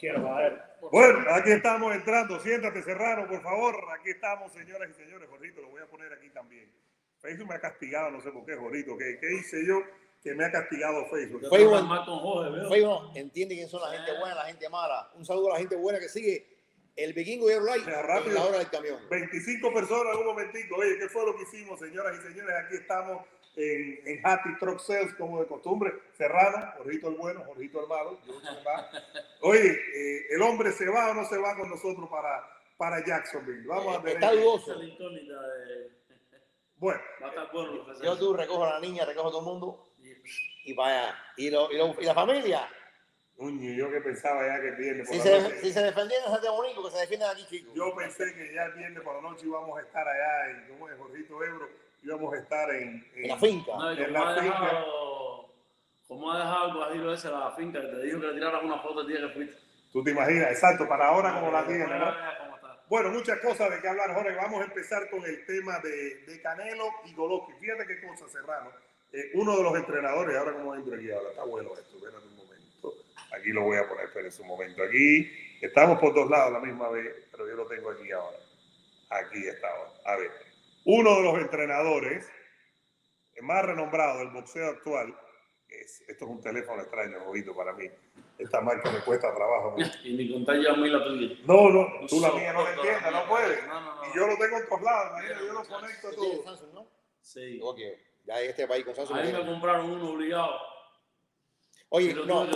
quiero. Bueno, aquí estamos entrando. Siéntate, Serrano, por favor. Aquí estamos, señoras y señores. Jorito, lo voy a poner aquí también. Facebook me ha castigado, no sé por qué, Jorito. ¿Qué, qué hice yo que me ha castigado Facebook? Jorge, veo. Facebook entiende quién son la gente buena, la gente mala. Un saludo a la gente buena que sigue el vikingo y el Light rápido. en la hora del camión. 25 personas en un momentico. Oye, ¿qué fue lo que hicimos, señoras y señores? Aquí estamos en, en Happy Truck Sales, como de costumbre. Serrano, Jorgito el bueno, Jorgito más. Oye, eh, ¿el hombre se va o no se va con nosotros para, para Jacksonville? Vamos a ver. Está dudoso. Bueno, Va a estar bueno lo que se Yo tú recojo a la niña, recojo a todo el mundo y allá. Y, lo- y, lo- y la familia, Uñi, yo que pensaba ya que el viernes por si la se, noche- si se defendían en Santiago Bonito, que se defiendan aquí, chicos. Yo pensé que ya el viernes por la noche íbamos a estar allá en, ¿cómo es? Jorgito Ebro, íbamos a estar en, En la finca. No, En la ha finca. dejado, como ha dejado el guajiro ese la finca, que te dijo que le tiraran una foto el día que fuiste. Tú te imaginas, exacto, para ahora como la tiene, ¿no? que. Bueno, muchas cosas de qué hablar, Jorge. Vamos a empezar con el tema de, de Canelo y Golovkin. Fíjate qué cosa, Serrano. Eh, uno de los entrenadores, ahora como entro aquí ahora, está bueno esto, espérate un momento. Aquí lo voy a poner, espérense un momento. Aquí estamos por dos lados a la misma vez, pero yo lo tengo aquí ahora. Aquí está ahora. A ver, uno de los entrenadores más renombrados del boxeo actual, es, esto es un teléfono extraño, jodito para mí. Esta marca me cuesta trabajo. ¿no? Y ni contar yo a mí la tuya. No, no, tú la mía no la entiendes, no puedes. No, no, no. Y yo lo tengo en todos lados, yo lo conecto a todo. Samsung, ¿no? Sí. Yo. Ya en este país con Samsung. A mí me compraron uno obligado. Oye, no,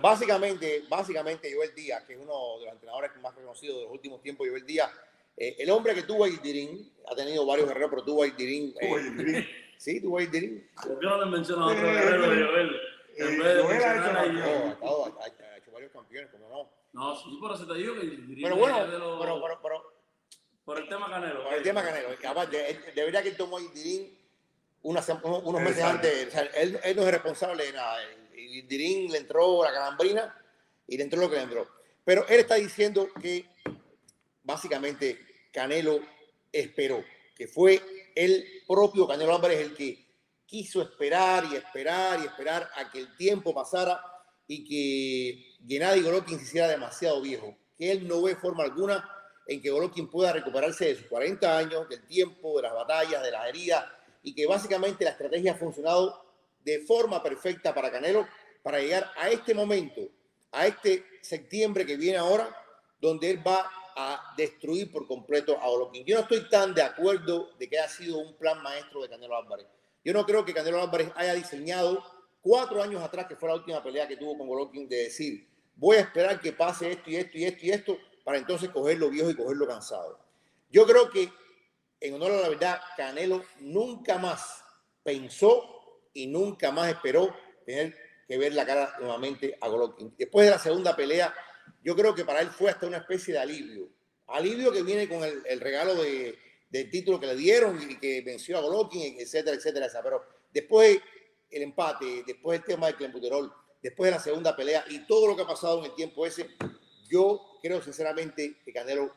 básicamente, básicamente Joel Díaz, que es uno de los entrenadores más reconocidos de los últimos tiempos, Joel Díaz, eh, el hombre que tuvo a Ildirín, ha tenido varios guerreros, pero tuvo a Ildirín. eh, sí, tuvo a Ildirín. ¿Por qué no le mencionas a otro guerrero de Joel? En vez de Joel ha mencionar a hecho No, Joel. ha, estado- ha- ha hecho varios campeones, como no. No, sí, por eso te digo que el Pero bueno, es de los- pero, pero, pero por el tema Canelo. El tema Canelo, aparte, él- de verdad que él tomó a unos, unos meses Exacto. antes, o sea, él, él no es responsable de nada. Ildirín le entró la calambrina y le entró lo que le entró. Pero él está diciendo que básicamente Canelo esperó, que fue el propio Canelo Álvarez el que quiso esperar y esperar y esperar a que el tiempo pasara y que Gennady Golovkin se hiciera demasiado viejo, que él no ve forma alguna en que Golovkin pueda recuperarse de sus 40 años, del tiempo, de las batallas, de las heridas, y que básicamente la estrategia ha funcionado de forma perfecta para Canelo para llegar a este momento, a este septiembre que viene ahora, donde él va a destruir por completo a Golovkin. Yo no estoy tan de acuerdo de que haya sido un plan maestro de Canelo Álvarez. Yo no creo que Canelo Álvarez haya diseñado cuatro años atrás, que fue la última pelea que tuvo con Golovkin, de decir, voy a esperar que pase esto y esto y esto y esto, para entonces cogerlo viejo y cogerlo cansado. Yo creo que, en honor a la verdad, Canelo nunca más pensó y nunca más esperó tener que ver la cara nuevamente a Golovkin. Después de la segunda pelea, yo creo que para él fue hasta una especie de alivio. Alivio que viene con el, el regalo de, del título que le dieron y que venció a Golovkin, etcétera, etcétera. Pero después el empate, después el tema del clenbuterol, después de la segunda pelea y todo lo que ha pasado en el tiempo ese, yo creo sinceramente que Canelo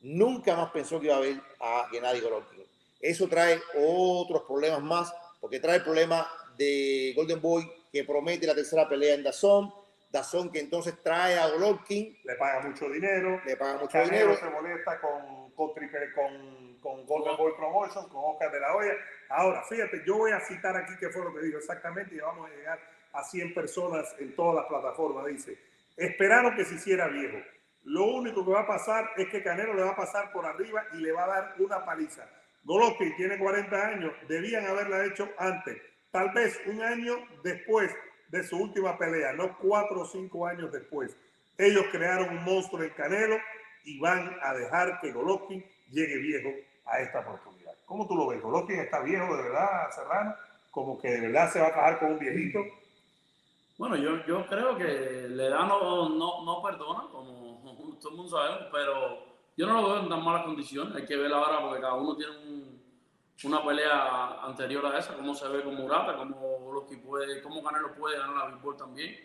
nunca más pensó que iba a ver a Gennady Golovkin. Eso trae otros problemas más, porque trae el problema de Golden Boy que promete la tercera pelea en Dazón, Dazón que entonces trae a Golovkin, le paga mucho dinero. le paga mucho Canelo dinero. se molesta con, con, con, con Golden Boy Promotions, con Oscar de la Hoya. Ahora, fíjate, yo voy a citar aquí qué fue lo que dijo exactamente y vamos a llegar a 100 personas en todas las plataformas. Dice, esperaron que se hiciera viejo. Lo único que va a pasar es que Canelo le va a pasar por arriba y le va a dar una paliza. Golovkin tiene 40 años, debían haberla hecho antes, tal vez un año después de su última pelea, no cuatro o cinco años después. Ellos crearon un monstruo en Canelo y van a dejar que Golovkin llegue viejo a esta oportunidad. ¿Cómo tú lo ves? Golovkin está viejo de verdad, Serrano, como que de verdad se va a cajar con un viejito. Bueno, yo, yo creo que la edad no, no, no perdona, como todo el mundo sabe, pero yo no lo veo en tan malas condiciones. Hay que ver ahora porque cada uno tiene un- una pelea anterior a esa, cómo se ve con Murata, cómo, que puede, cómo Canelo puede ganar la Billboard también.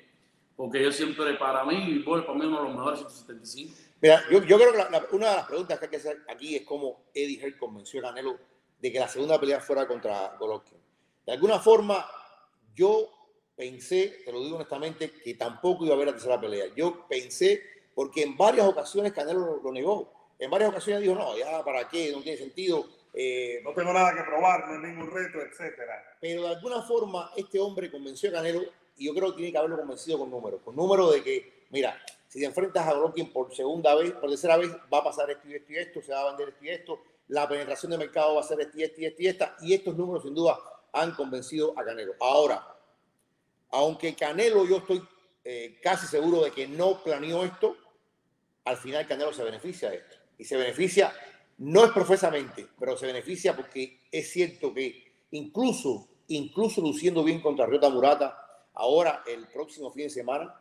Porque yo siempre, para mí, Billboard para mí uno de los mejores 175. Mira, yo, yo creo que la- la- una de las preguntas que hay que hacer aquí es cómo Eddie Hearn convenció a Canelo de que la segunda pelea fuera contra Golovkin. De alguna forma, yo pensé, te lo digo honestamente, que tampoco iba a haber la tercera pelea. Yo pensé porque en varias ocasiones Canelo lo, lo negó. En varias ocasiones dijo, no, ya para qué, no tiene sentido. Eh, No tengo nada que probar, no hay ningún reto, etcétera. pero de alguna forma este hombre convenció a Canelo y yo creo que tiene que haberlo convencido con números, con números de que, mira, si te enfrentas a Golovkin por segunda vez, por tercera vez, va a pasar esto y esto y esto, se va a vender esto y esto, la penetración de mercado va a ser esto y esto y esto y esta, y estos números sin duda han convencido a Canelo. Ahora, aunque Canelo yo estoy eh, casi seguro de que no planeó esto, al final Canelo se beneficia de esto. Y se beneficia, no es profesamente, pero se beneficia porque es cierto que incluso, incluso luciendo bien contra Ryota Murata, ahora el próximo fin de semana,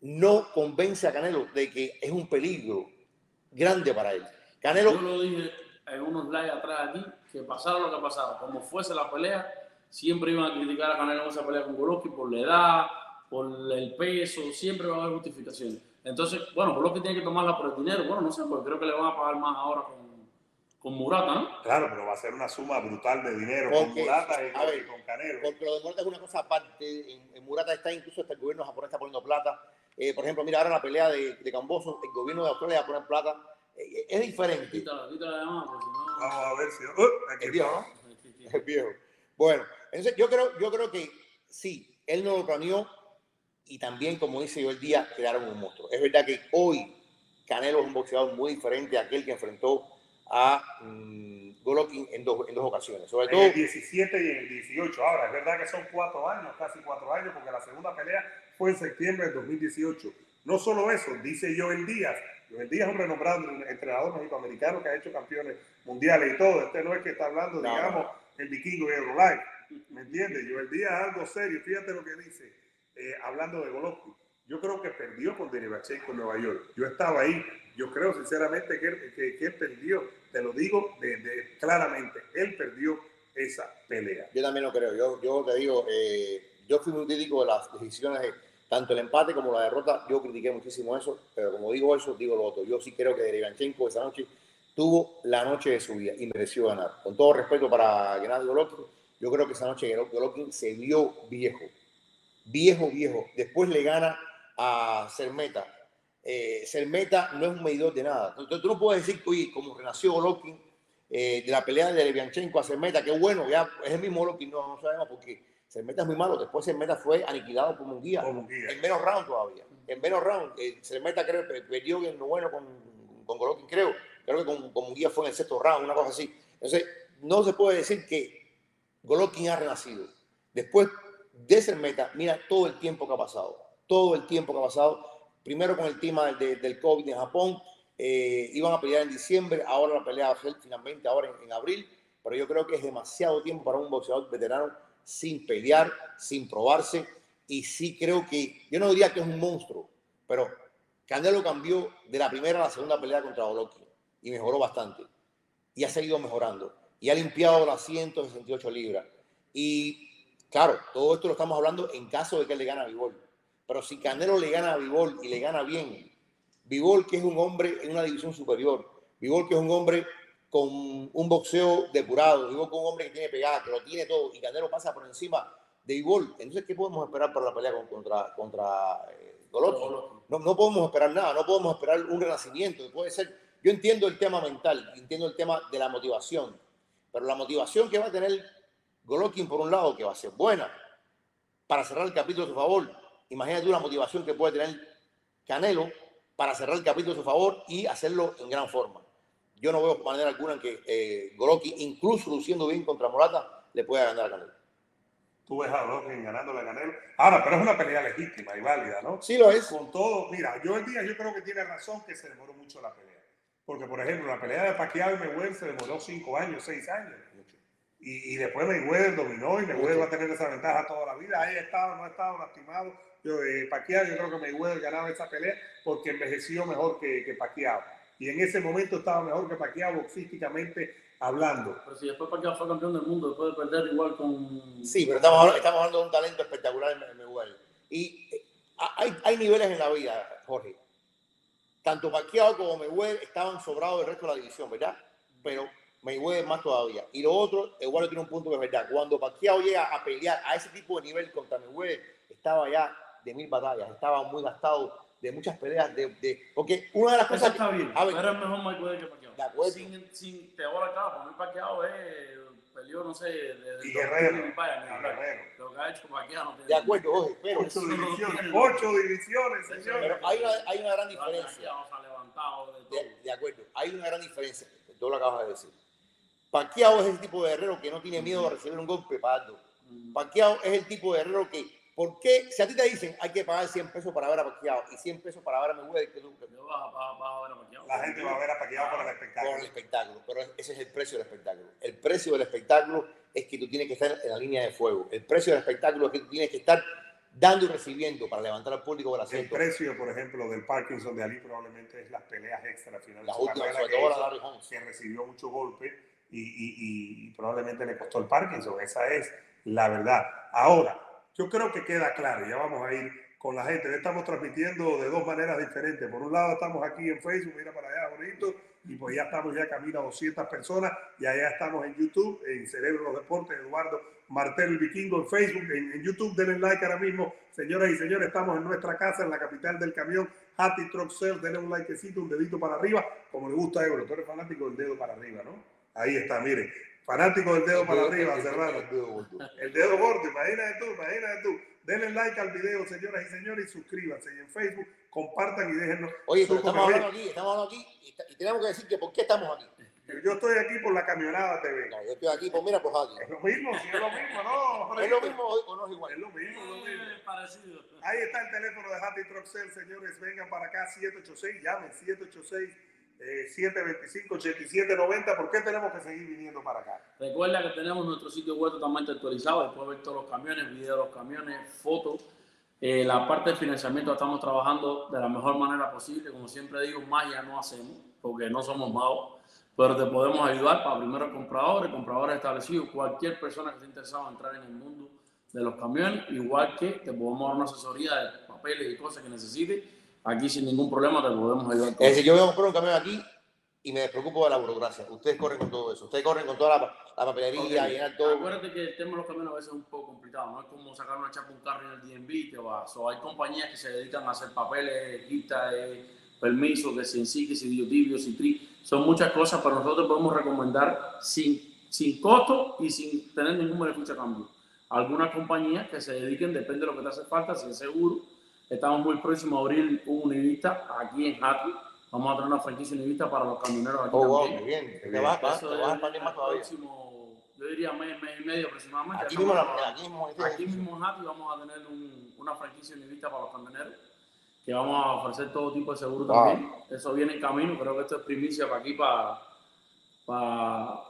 no convence a Canelo de que es un peligro grande para él. Canelo, Yo lo dije en unos live atrás aquí, que pasara lo que pasara, como fuese la pelea, siempre iban a criticar a Canelo en esa pelea con Golovkin por la edad, por el peso, siempre va a haber justificaciones. Entonces, bueno, Golovkin tiene que tomarla por el dinero. Bueno, no sé, porque creo que le van a pagar más ahora con, con Murata, ¿no? Claro, pero va a ser una suma brutal de dinero con Porque, Murata y a con, ver, y con Canelo. porque lo de Murata es una cosa aparte. En, en Murata está incluso hasta el gobierno japonés está poniendo plata. Eh, por ejemplo, mira ahora la pelea de, de Camboso, el gobierno de Australia va a poner plata. Eh, es diferente. Quítala, quítala porque no. Vamos a ver si. Uh, aquí Es viejo, ¿no? Es viejo. Bueno, entonces yo creo, yo creo que sí, él no lo planeó y también, como dice yo el día, crearon un monstruo. Es verdad que hoy Canelo es un boxeador muy diferente a aquel que enfrentó a mm, Golovkin en dos, en dos ocasiones. Sobre En todo, el 17 y en el 18. Ahora, es verdad que son cuatro años, casi cuatro años, porque la segunda pelea fue en septiembre del 2018. No solo eso, dice Joel Díaz. Joel Díaz es un renombrado entrenador mexicoamericano que ha hecho campeones mundiales y todo. Este no es que está hablando, No, digamos, no. el vikingo de Eurolife. ¿Me entiendes? Joel Díaz es algo serio. Fíjate lo que dice, eh, hablando de Golovkin. Yo creo que perdió con Derivachenko en Nueva York. Yo estaba ahí. Yo creo sinceramente que, él- que, que perdió. Te lo digo claramente. Él perdió esa pelea. yo también lo creo. Yo, te digo, eh, yo fui muy crítico de las decisiones, de, tanto el empate como la derrota. Yo critiqué muchísimo eso, pero como digo eso, digo lo otro. Yo sí creo que Derevanchenko esa noche tuvo la noche de su vida y mereció ganar. Con todo respeto para Gennady Golovkin, yo creo que esa noche Golovkin se vio viejo. Viejo, viejo. Después le gana a Cermeta. Eh, Cermeta no es un medidor de nada. Tú, tú no puedes decir, oye, como renació Golovkin eh, de la pelea de Levianchenko a Cermeta, que bueno, ya es el mismo Golovkin, no, no sabemos porque Cermeta es muy malo. Después Cermeta fue aniquilado por Munguía. Como un guía. En menos round todavía. En menos round. Eh, Cermeta creo que perdió en lo bueno con, con Golovkin, creo. Creo que con, con Munguía fue en el sexto round, una cosa así. Entonces, no se puede decir que Golovkin ha renacido. Después de ser meta, mira todo el tiempo que ha pasado. Todo el tiempo que ha pasado. Primero con el tema de- del COVID en Japón. eh, iban a pelear en diciembre. Ahora la pelea finalmente ahora en, en abril. Pero yo creo que es demasiado tiempo para un boxeador veterano sin pelear, sin probarse. Y sí creo que, yo no diría que es un monstruo, pero Canelo cambió de la primera a la segunda pelea contra Golovkin y mejoró bastante. Y ha seguido mejorando. Y ha limpiado las 168 libras. Y claro, todo esto lo estamos hablando en caso de que él le gane a Vivol. Pero si Canelo le gana a Vivol y le gana bien, Vivol que es un hombre en una división superior, Vivol que es un hombre con un boxeo depurado, Vivol que es un hombre que tiene pegada, que lo tiene todo, y Canelo pasa por encima de Vivol. Entonces, ¿qué podemos esperar para la pelea con- contra, contra eh, Golovkin? No, no podemos esperar nada, no podemos esperar un renacimiento. Puede ser, yo entiendo el tema mental, entiendo el tema de la motivación, pero la motivación que va a tener Golovkin por un lado, que va a ser buena para cerrar el capítulo a su favor. Imagínate la motivación que puede tener Canelo para cerrar el capítulo a su favor y hacerlo en gran forma. Yo no veo manera alguna en que eh, Golovkin, incluso luciendo bien contra Morata, le pueda ganar a Canelo. Tú ves a Golovkin ganándole a Canelo. Ahora, pero es una pelea legítima y válida, ¿no? Sí lo es. Con todo, mira, yo el día yo creo que tiene razón que se demoró mucho la pelea. Porque, por ejemplo, la pelea de Pacquiao y Mayweather se demoró cinco años, seis años. Y, y después Mayweather dominó y Mayweather va a tener esa ventaja toda la vida. Ahí estado, no ha estado lastimado. Yo, eh, Pacquiao, yo creo que Mayweather ganaba esa pelea porque envejeció mejor que, que Pacquiao. Y en ese momento estaba mejor que Pacquiao boxísticamente hablando. Pero si después Pacquiao fue campeón del mundo, después de perder igual con. Sí, pero estamos, hablando- estamos hablando de un talento espectacular en Mayweather. Y eh, hay, hay niveles en la vida, Jorge. Tanto Pacquiao como Mayweather estaban sobrados del resto de la división, ¿verdad? Pero Mayweather más todavía. Y lo otro, igual tiene un punto que es verdad. Cuando Pacquiao llega a pelear a ese tipo de nivel contra Mayweather, estaba ya de mil batallas, estaba muy gastado de muchas peleas, de, de- porque una de las Eso cosas está bien, a ver, pero es mejor Mayweather que Pacquiao. De acuerdo. Sin, sin te ahora acá, para mí Pacquiao es, peleó, no sé, de, de Y Guerrero. Lo que ha hecho Pacquiao no tiene de acuerdo, oye, pero, Ocho divisiones, ocho divisiones, señores. pero hay, una, hay una gran Pacquiao diferencia. se ha levantado de todo. De, de acuerdo, hay una gran diferencia. Tú lo acabas de decir. Pacquiao es el tipo de guerrero que no tiene miedo a recibir un golpe para darlo. Mm. Pacquiao es el tipo de guerrero que, ¿por qué? Si a ti te dicen hay que pagar 100 pesos para ver a Pacquiao y 100 pesos para ver a Mayweather, que tú Yo vas, a- vas, a ver a Pacquiao. La gente va a ver a Pacquiao por el por el espectáculo. espectáculo, pero ese es el precio del espectáculo. El precio del espectáculo es que tú tienes que estar en la línea de fuego. El precio del espectáculo es que tú tienes que estar dando y recibiendo para levantar al público del El asiento. precio, por ejemplo, del Parkinson de Ali probablemente es las peleas extra final de Las últimas, sobre todo la Larry Holmes. que recibió mucho golpe y, y- y- probablemente le costó el Parkinson. Esa es la verdad. Ahora, yo creo que queda claro, ya vamos a ir con la gente. Le estamos transmitiendo de dos maneras diferentes. Por un lado, estamos aquí en Facebook, mira para allá, bonito, y pues ya estamos ya camino a 200 personas, y allá estamos en YouTube, en Cerebro los Deportes, Eduardo Martel el Vikingo en Facebook, en, en YouTube, denle like ahora mismo. Señoras y señores, estamos en nuestra casa, en la capital del camión, Hattie Truck Sales, denle un likecito, un dedito para arriba, como le gusta a Euro. Tú eres fanático del dedo para arriba, ¿no? Ahí está, mire. Fanático del dedo para arriba, Serrano. El dedo gordo, imagínate tú, imagínate tú. Denle like al video, señoras y señores, y suscríbanse. Y en Facebook, compartan y déjennos. Oye, pero estamos hablando aquí, estamos hablando aquí y, tenemos que decir que por qué estamos aquí. Yo estoy aquí por la camionada TV. No, yo estoy aquí, pues mira, pues aquí. Es lo mismo, sí, es lo mismo, ¿no? ¿Es lo mismo o no es Es igual? lo mismo, es lo mismo. Eh, parecido. Ahí está el teléfono de Happy Truck Sales, señores. Vengan para acá, 786, llamen, 786. Eh, 725-8790, ¿por qué tenemos que seguir viniendo para acá? Recuerda que tenemos nuestro sitio web totalmente actualizado, ahí puedes ver todos los camiones, videos de los camiones, fotos. Eh, la parte de financiamiento estamos trabajando de la mejor manera posible. Como siempre digo, magia no hacemos, porque no somos magos, pero te podemos ayudar para primeros compradores, compradores establecidos, cualquier persona que esté interesada en entrar en el mundo de los camiones, igual que te podemos dar una asesoría de papeles y cosas que necesites. Aquí sin ningún problema te podemos ayudar. con Es decir, yo voy a comprar un camión aquí y me despreocupo de la burocracia. Ustedes corren con todo eso. Ustedes corren con toda la, la papelería, llenar todo. Acuérdate que el tema de los camiones a veces es un poco complicado, no es como sacar una chapa un carro en el DMV y te vas. O hay compañías que se dedican a hacer papeles, quitas, eh, permisos, que si en sí, que si Diotibio, si tri, son muchas cosas, pero nosotros podemos recomendar sin, sin costo y sin tener ningún beneficio a cambio. Algunas compañías que se dediquen, depende de lo que te hace falta, si es seguro. Estamos muy próximos a abrir un univista aquí en Happy. Vamos a tener una franquicia univista para los camioneros aquí Oh, wow, también. muy bien. Te vas, vas- Eso te vas a expandir más el todavía. próximo, yo diría mes, mes y medio aproximadamente. Aquí mismo, la- aquí mismo. este Aquí mismo en Happy vamos a tener un- una franquicia univista para los camioneros, que vamos a ofrecer todo tipo de seguro Wow. también. Eso viene en camino, creo que esto es primicia para aquí, para, para,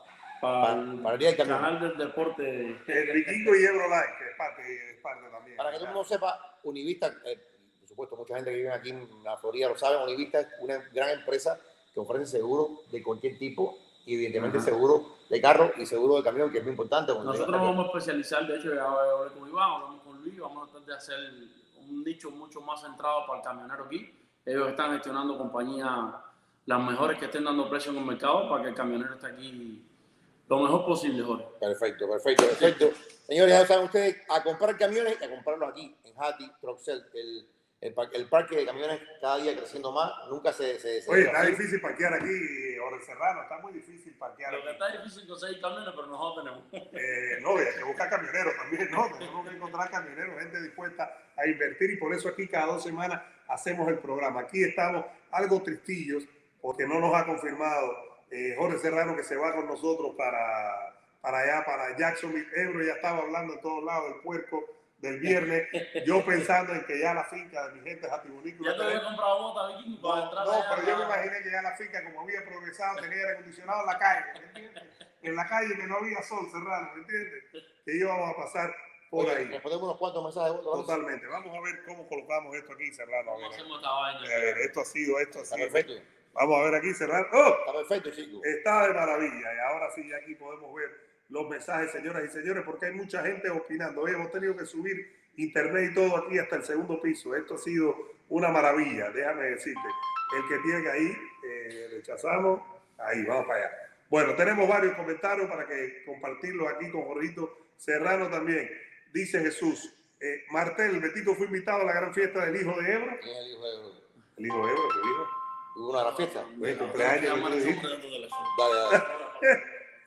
para, Pa- para el día del camión. canal del deporte. El Vikingo y Eurolife, que es parte, es parte también. Para que todo el mundo sepa, Univista, eh, por supuesto, mucha gente que vive aquí en la Florida lo sabe, Univista es una gran empresa que ofrece seguro de cualquier tipo y evidentemente Ajá. seguro de carro y seguro de camión, que es muy importante. Nosotros nos vamos a especializar, de hecho, ya hablé con Iván, hablamos con Luis, vamos a tratar de hacer un nicho mucho más centrado para el camionero aquí. Ellos están gestionando compañías las mejores que estén dando precio en el mercado para que el camionero esté aquí lo mejor posible, Jorge. Perfecto, perfecto, perfecto. Señores, ya saben ustedes, a comprar camiones y a comprarlos aquí en Hattie, Troxel. El, el, par- el parque de camiones cada día creciendo más, nunca se... se, se- Oye, está difícil parquear aquí, Ore Serrano, está muy difícil parquear Lo que aquí. está difícil conseguir camiones, pero nosotros tenemos. Eh, no, hay que buscar camioneros también, ¿no? Tenemos que encontrar camioneros, gente dispuesta a invertir y por eso aquí cada dos semanas hacemos el programa. Aquí estamos algo tristillos porque no nos ha confirmado eh, Jorge Serrano que se va con nosotros para, para allá, para Jacksonville. Ebro ya estaba hablando en todos lados del puerco del viernes. Yo pensando en que ya la finca de mi gente Jatibunícola Ya te había comprado bota, Viking, para no, entrar no, allá pero yo me a- imaginé que ya la finca, como había progresado, tenía aire acondicionado en la calle, ¿me entiendes? En la calle que no había sol cerrado, ¿me entiendes? Que íbamos a pasar por Oye, ahí. Respondemos unos cuantos mensajes. Totalmente. Vamos a ver cómo colocamos esto aquí, Serrano. A a ver, esto ha sido, esto ha Está sido. perfecto. Vamos a ver aquí, Serrano. ¡Oh! Está perfecto, chicos. Está de maravilla. Y ahora sí, aquí podemos ver los mensajes, señoras y señores, porque hay mucha gente opinando. Hoy hemos tenido que subir internet y todo aquí hasta el segundo piso. Esto ha sido una maravilla, déjame decirte. El que tiene ahí, eh, rechazamos. Ahí, vamos para allá. Bueno, tenemos varios comentarios para que compartirlos aquí con Jorgito Serrano también. Dice Jesús, eh, Martel, Betito fue invitado a la gran fiesta del hijo de Ebro. ¿Quién es el hijo de Ebro? El hijo de Ebro. Hubo una gran fiesta. Cumpleaños. Dale, dale.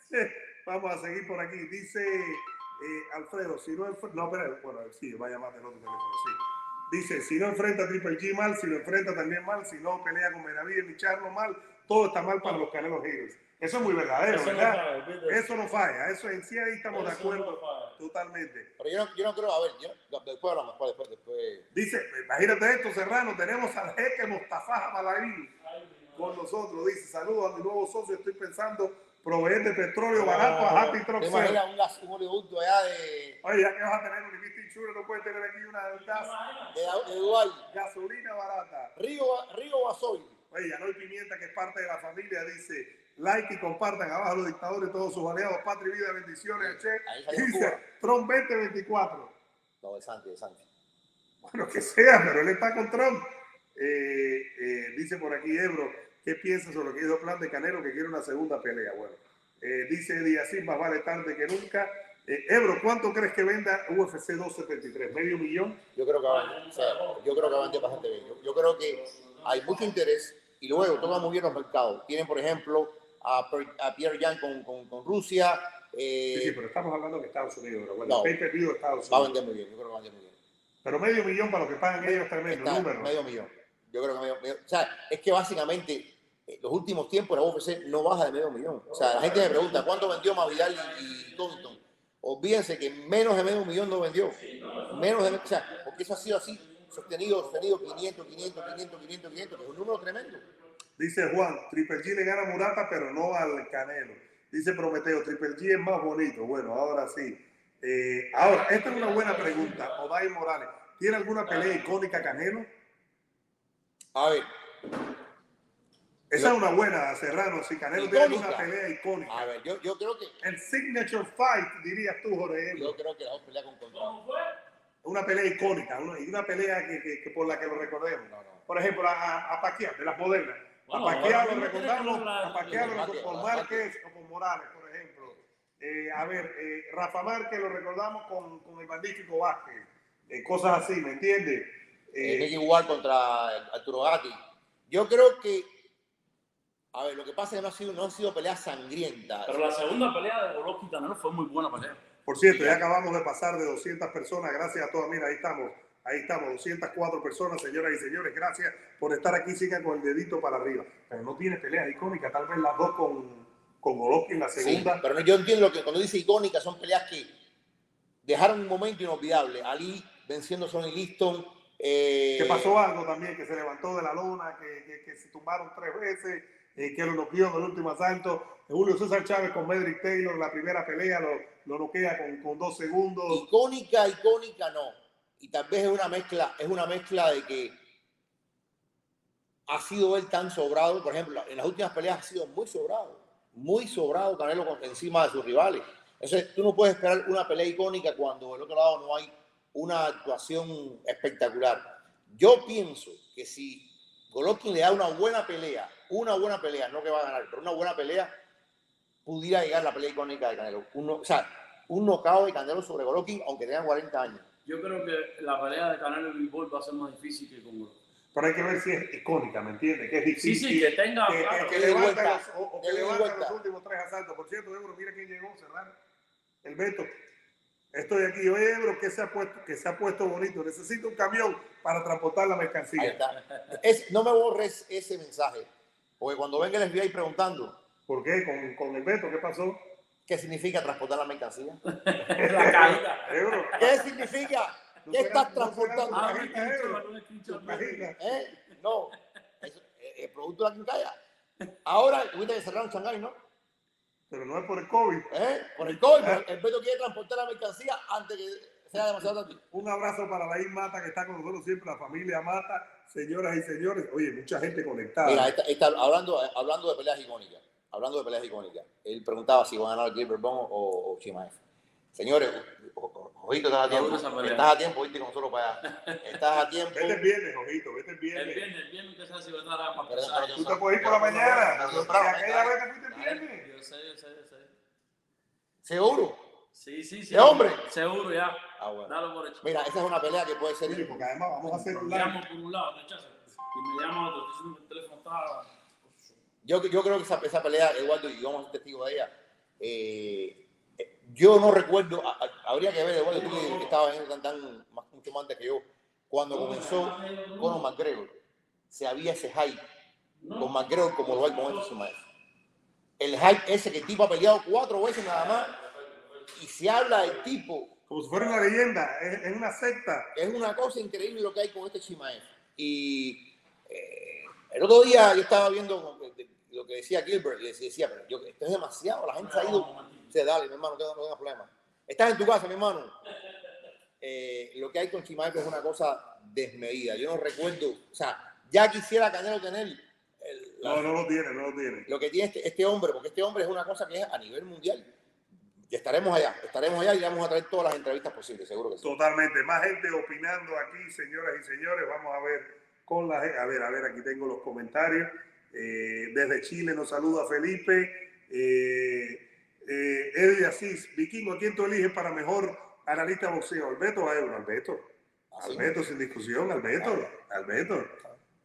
Vamos a seguir por aquí. Dice eh, Alfredo, si no enfrenta, no, espera, bueno, sí, va a llamar del otro teléfono, sí. Dice, si no enfrenta a Triple G mal, si lo enfrenta también mal, si no pelea con Benavides ni Charlo mal, todo está mal para los Canelos Heroes. Eso es muy verdadero, Eso no ¿verdad? falla, ¿viste? Eso no falla, eso en sí ahí estamos de Eso no acuerdo falla. totalmente. Pero yo no, yo no creo, a ver, yo, no, después hablamos, después, después, después. Dice, imagínate esto, Serrano, tenemos al jeque Mostafa Malaví con nosotros. Dice, saludos a mi nuevo socio, estoy pensando proveer de petróleo barato a Happy Truck ¿Te Sale. imaginas un, un oleoducto allá de, Oye, ya que vas a tener un Liberty Insure, no puedes tener aquí una gas, de, de Dubái? gasolina barata. Río, Río Basoy. Oye, Anoy Pimienta, que es parte de la familia, dice, like y compartan abajo los dictadores y todos sus aliados. Patria y vida, bendiciones, Che. Dice. Trump 2024. No, de Santi, de Santi. Bueno, que sea, pero él está con Trump. Eh, eh, dice por aquí Ebro, ¿qué piensas sobre lo que hizo Plan de Canelo que quiere una segunda pelea? Bueno, eh, dice Díaz más vale tarde que nunca. Eh, Ebro, ¿cuánto crees que venda UFC 273? ¿Medio millón? Yo creo que va, o sea, yo creo que va bastante bien. Yo, yo creo que hay mucho interés y luego todos muy bien los mercados. Tienen, por ejemplo, a, a Pierre Jan con, con, con Rusia. eh, Sí, sí, pero estamos hablando de Estados Unidos. Pero bueno, no. el de Estados va a Unidos. vender muy bien. Yo creo que va a vender muy bien. Pero medio millón para lo que pagan ellos tremendo Está número. medio millón. Yo creo que medio, medio- O sea, es que básicamente en los últimos tiempos la UFC no baja de medio millón. O sea, la gente me pregunta cuánto vendió Mavidal y, y Covington. Olvídense que menos de medio millón no vendió. Menos de, o sea, porque eso ha sido así, sostenido, sostenido 500, 500, 500, 500, 500, que es un número tremendo. Dice Juan, Triple G le gana a Murata, pero no al Canelo. Dice Prometeo, Triple G es más bonito. Bueno, ahora sí. Eh, ahora, esta es una buena pregunta. Oday Morales, ¿tiene alguna pelea icónica Canelo? A ver, Esa es una buena, Serrano. Si Canelo tiene Icónica. una pelea icónica. a ver, yo, yo creo que El signature fight, dirías tú, Jorge. Yo creo que la vamos a pelear con Contrado. ¿Cómo fue? Una pelea icónica, una, una pelea que, que- que por la que lo recordemos. No, no. Por ejemplo, a, a, a Pacquiao, de las modernas. Bueno, a Pacquiao ahora lo recordamos, a Pacquiao lo con Márquez o con Morales, por ejemplo. Eh, a ver, eh, Rafa Márquez lo recordamos con, con el magnífico Vázquez. Eh, cosas así, ¿me entiendes? Eh, Eh, Nicky Ward contra Arturo Gatti. Yo creo que, a ver, lo que pasa es que no ha sido, no han sido peleas sangrientas. Pero la segunda pelea de Golovkin Canelo fue muy buena pelea. por cierto, ya acabamos de pasar de 200 personas. Gracias a todas. Mira, ahí estamos. Ahí estamos, 204 personas, señoras y señores. Gracias por estar aquí. Sigan con el dedito para arriba. Pero no tiene peleas icónicas. Tal vez las dos con, con Golovkin, la Sí, segunda. pero no- yo entiendo lo que cuando dice icónica son peleas que dejaron un momento inolvidable. Ali venciendo a Sonny Liston. eh, que pasó algo también, que se levantó de la lona, que, que, que se tumbaron tres veces, eh, que lo noqueó en el último asalto. Julio César Chávez con Medrick Taylor, la primera pelea lo, lo noquea con, con dos segundos. Icónica, icónica no. Y tal vez es una mezcla, es una mezcla de que ha sido él tan sobrado. Por ejemplo, en las últimas peleas ha sido muy sobrado. Muy sobrado Canelo encima de sus rivales. Entonces, tú no puedes esperar una pelea icónica cuando del otro lado no hay una actuación espectacular. Yo pienso que si Golovkin le da una buena pelea, una buena pelea, no que va a ganar, pero una buena pelea, pudiera llegar la pelea icónica de Canelo. Uno, o sea, un knockout de Canelo sobre Golovkin, aunque tenga 40 años. Yo creo que la pelea de Canelo y Bivol va a ser más difícil que con Golovkin. Pero hay que ver si es icónica, ¿me entiendes? Que es Sí, difícil. sí, que tenga. que, claro, que levanta los, o, o que levanta los últimos tres asaltos. Por cierto, Ebro, mira quién llegó, Serrano. El Beto. Estoy aquí, oye, Ebro, que se ha puesto, que se ha puesto bonito. Necesito un camión para transportar la Ahí mercancía. está. Es- no me borres ese mensaje, porque cuando venga el FBI preguntando ¿Por qué? Con, con el Beto, ¿qué pasó? qué significa transportar la mercancía, la caída. Ebro, qué significa, ¿no qué estás transportando, Ah, cajita, cajita. ¿Eh? No, eh, el producto de la quincalla. Ahora, ahorita que cerraron Shanghái, ¿no? Pero no es por el COVID. ¿Eh? Por el COVID, pero el Beto quiere transportar la mercancía antes que sea demasiado tarde. Un abrazo para la Mata que está con nosotros siempre, la familia Mata, señoras y señores. Oye, mucha gente conectada. Mira, esta- hablando, hablando de peleas icónicas, hablando de peleas icónicas, él preguntaba si va a ganar Gilbert Bond o, o Chimaev. Señores, Ojito, estás a tiempo. Estás a tiempo, viste, con nosotros para allá. Estás a tiempo. Vete el viernes, Ojito, vete el El viernes. viernes, el viernes que sea si va a estar a pasar. Tú te puedes ir por la mañana. Aquella vez que fuiste el viernes. Yo sé, yo sé, yo sé. ¿Seguro? Sí, sí, sí. ¿De hombre? Seguro, ya. Ah, bueno. Dalo por hecho. Mira, esa es una pelea que puede ser. Oye, porque además vamos a hacer un Me live. llamo por un lado, rechazo. Y me llamo está. Yo, yo creo que esa, esa pelea, Eduardo, y vamos a ser testigos de ella, eh, yo no recuerdo, a- a- habría que ver, Eduardo, tú que estabas en tan, tan más, mucho más antes que yo, cuando comenzó Conor McGregor, se había ese hype con McGregor como lo hay con este Chimaev. El hype ese que el tipo ha peleado cuatro veces nada más y se habla del tipo Como si fuera una leyenda, es, es una secta. es una cosa increíble lo que hay con este Chimaev. Y eh, el otro día yo estaba viendo lo que decía Gilbert y decía, pero yo, esto es demasiado, la gente se ha ido. Dice, dale, mi hermano, no tengo problema. Estás en tu casa, mi hermano. Eh, lo que hay con Chimaev es una cosa desmedida. Yo no recuerdo, o sea, ya quisiera Canelo tener el- la- No, no lo tiene, no lo tiene. lo que tiene este, este hombre, porque este hombre es una cosa que es a nivel mundial. Y estaremos allá, estaremos allá y vamos a traer todas las entrevistas posibles, seguro que sí. Totalmente. Más gente opinando aquí, señoras y señores. Vamos a ver con la A ver, a ver, aquí tengo los comentarios. Eh, desde Chile nos saluda Felipe. Eh, eh, Eddie Asís, Vikingo, ¿a quién tú eliges para mejor analista de boxeo? ¿Alberto o a Euro? Alberto. Alberto, sin discusión, Alberto. Alberto.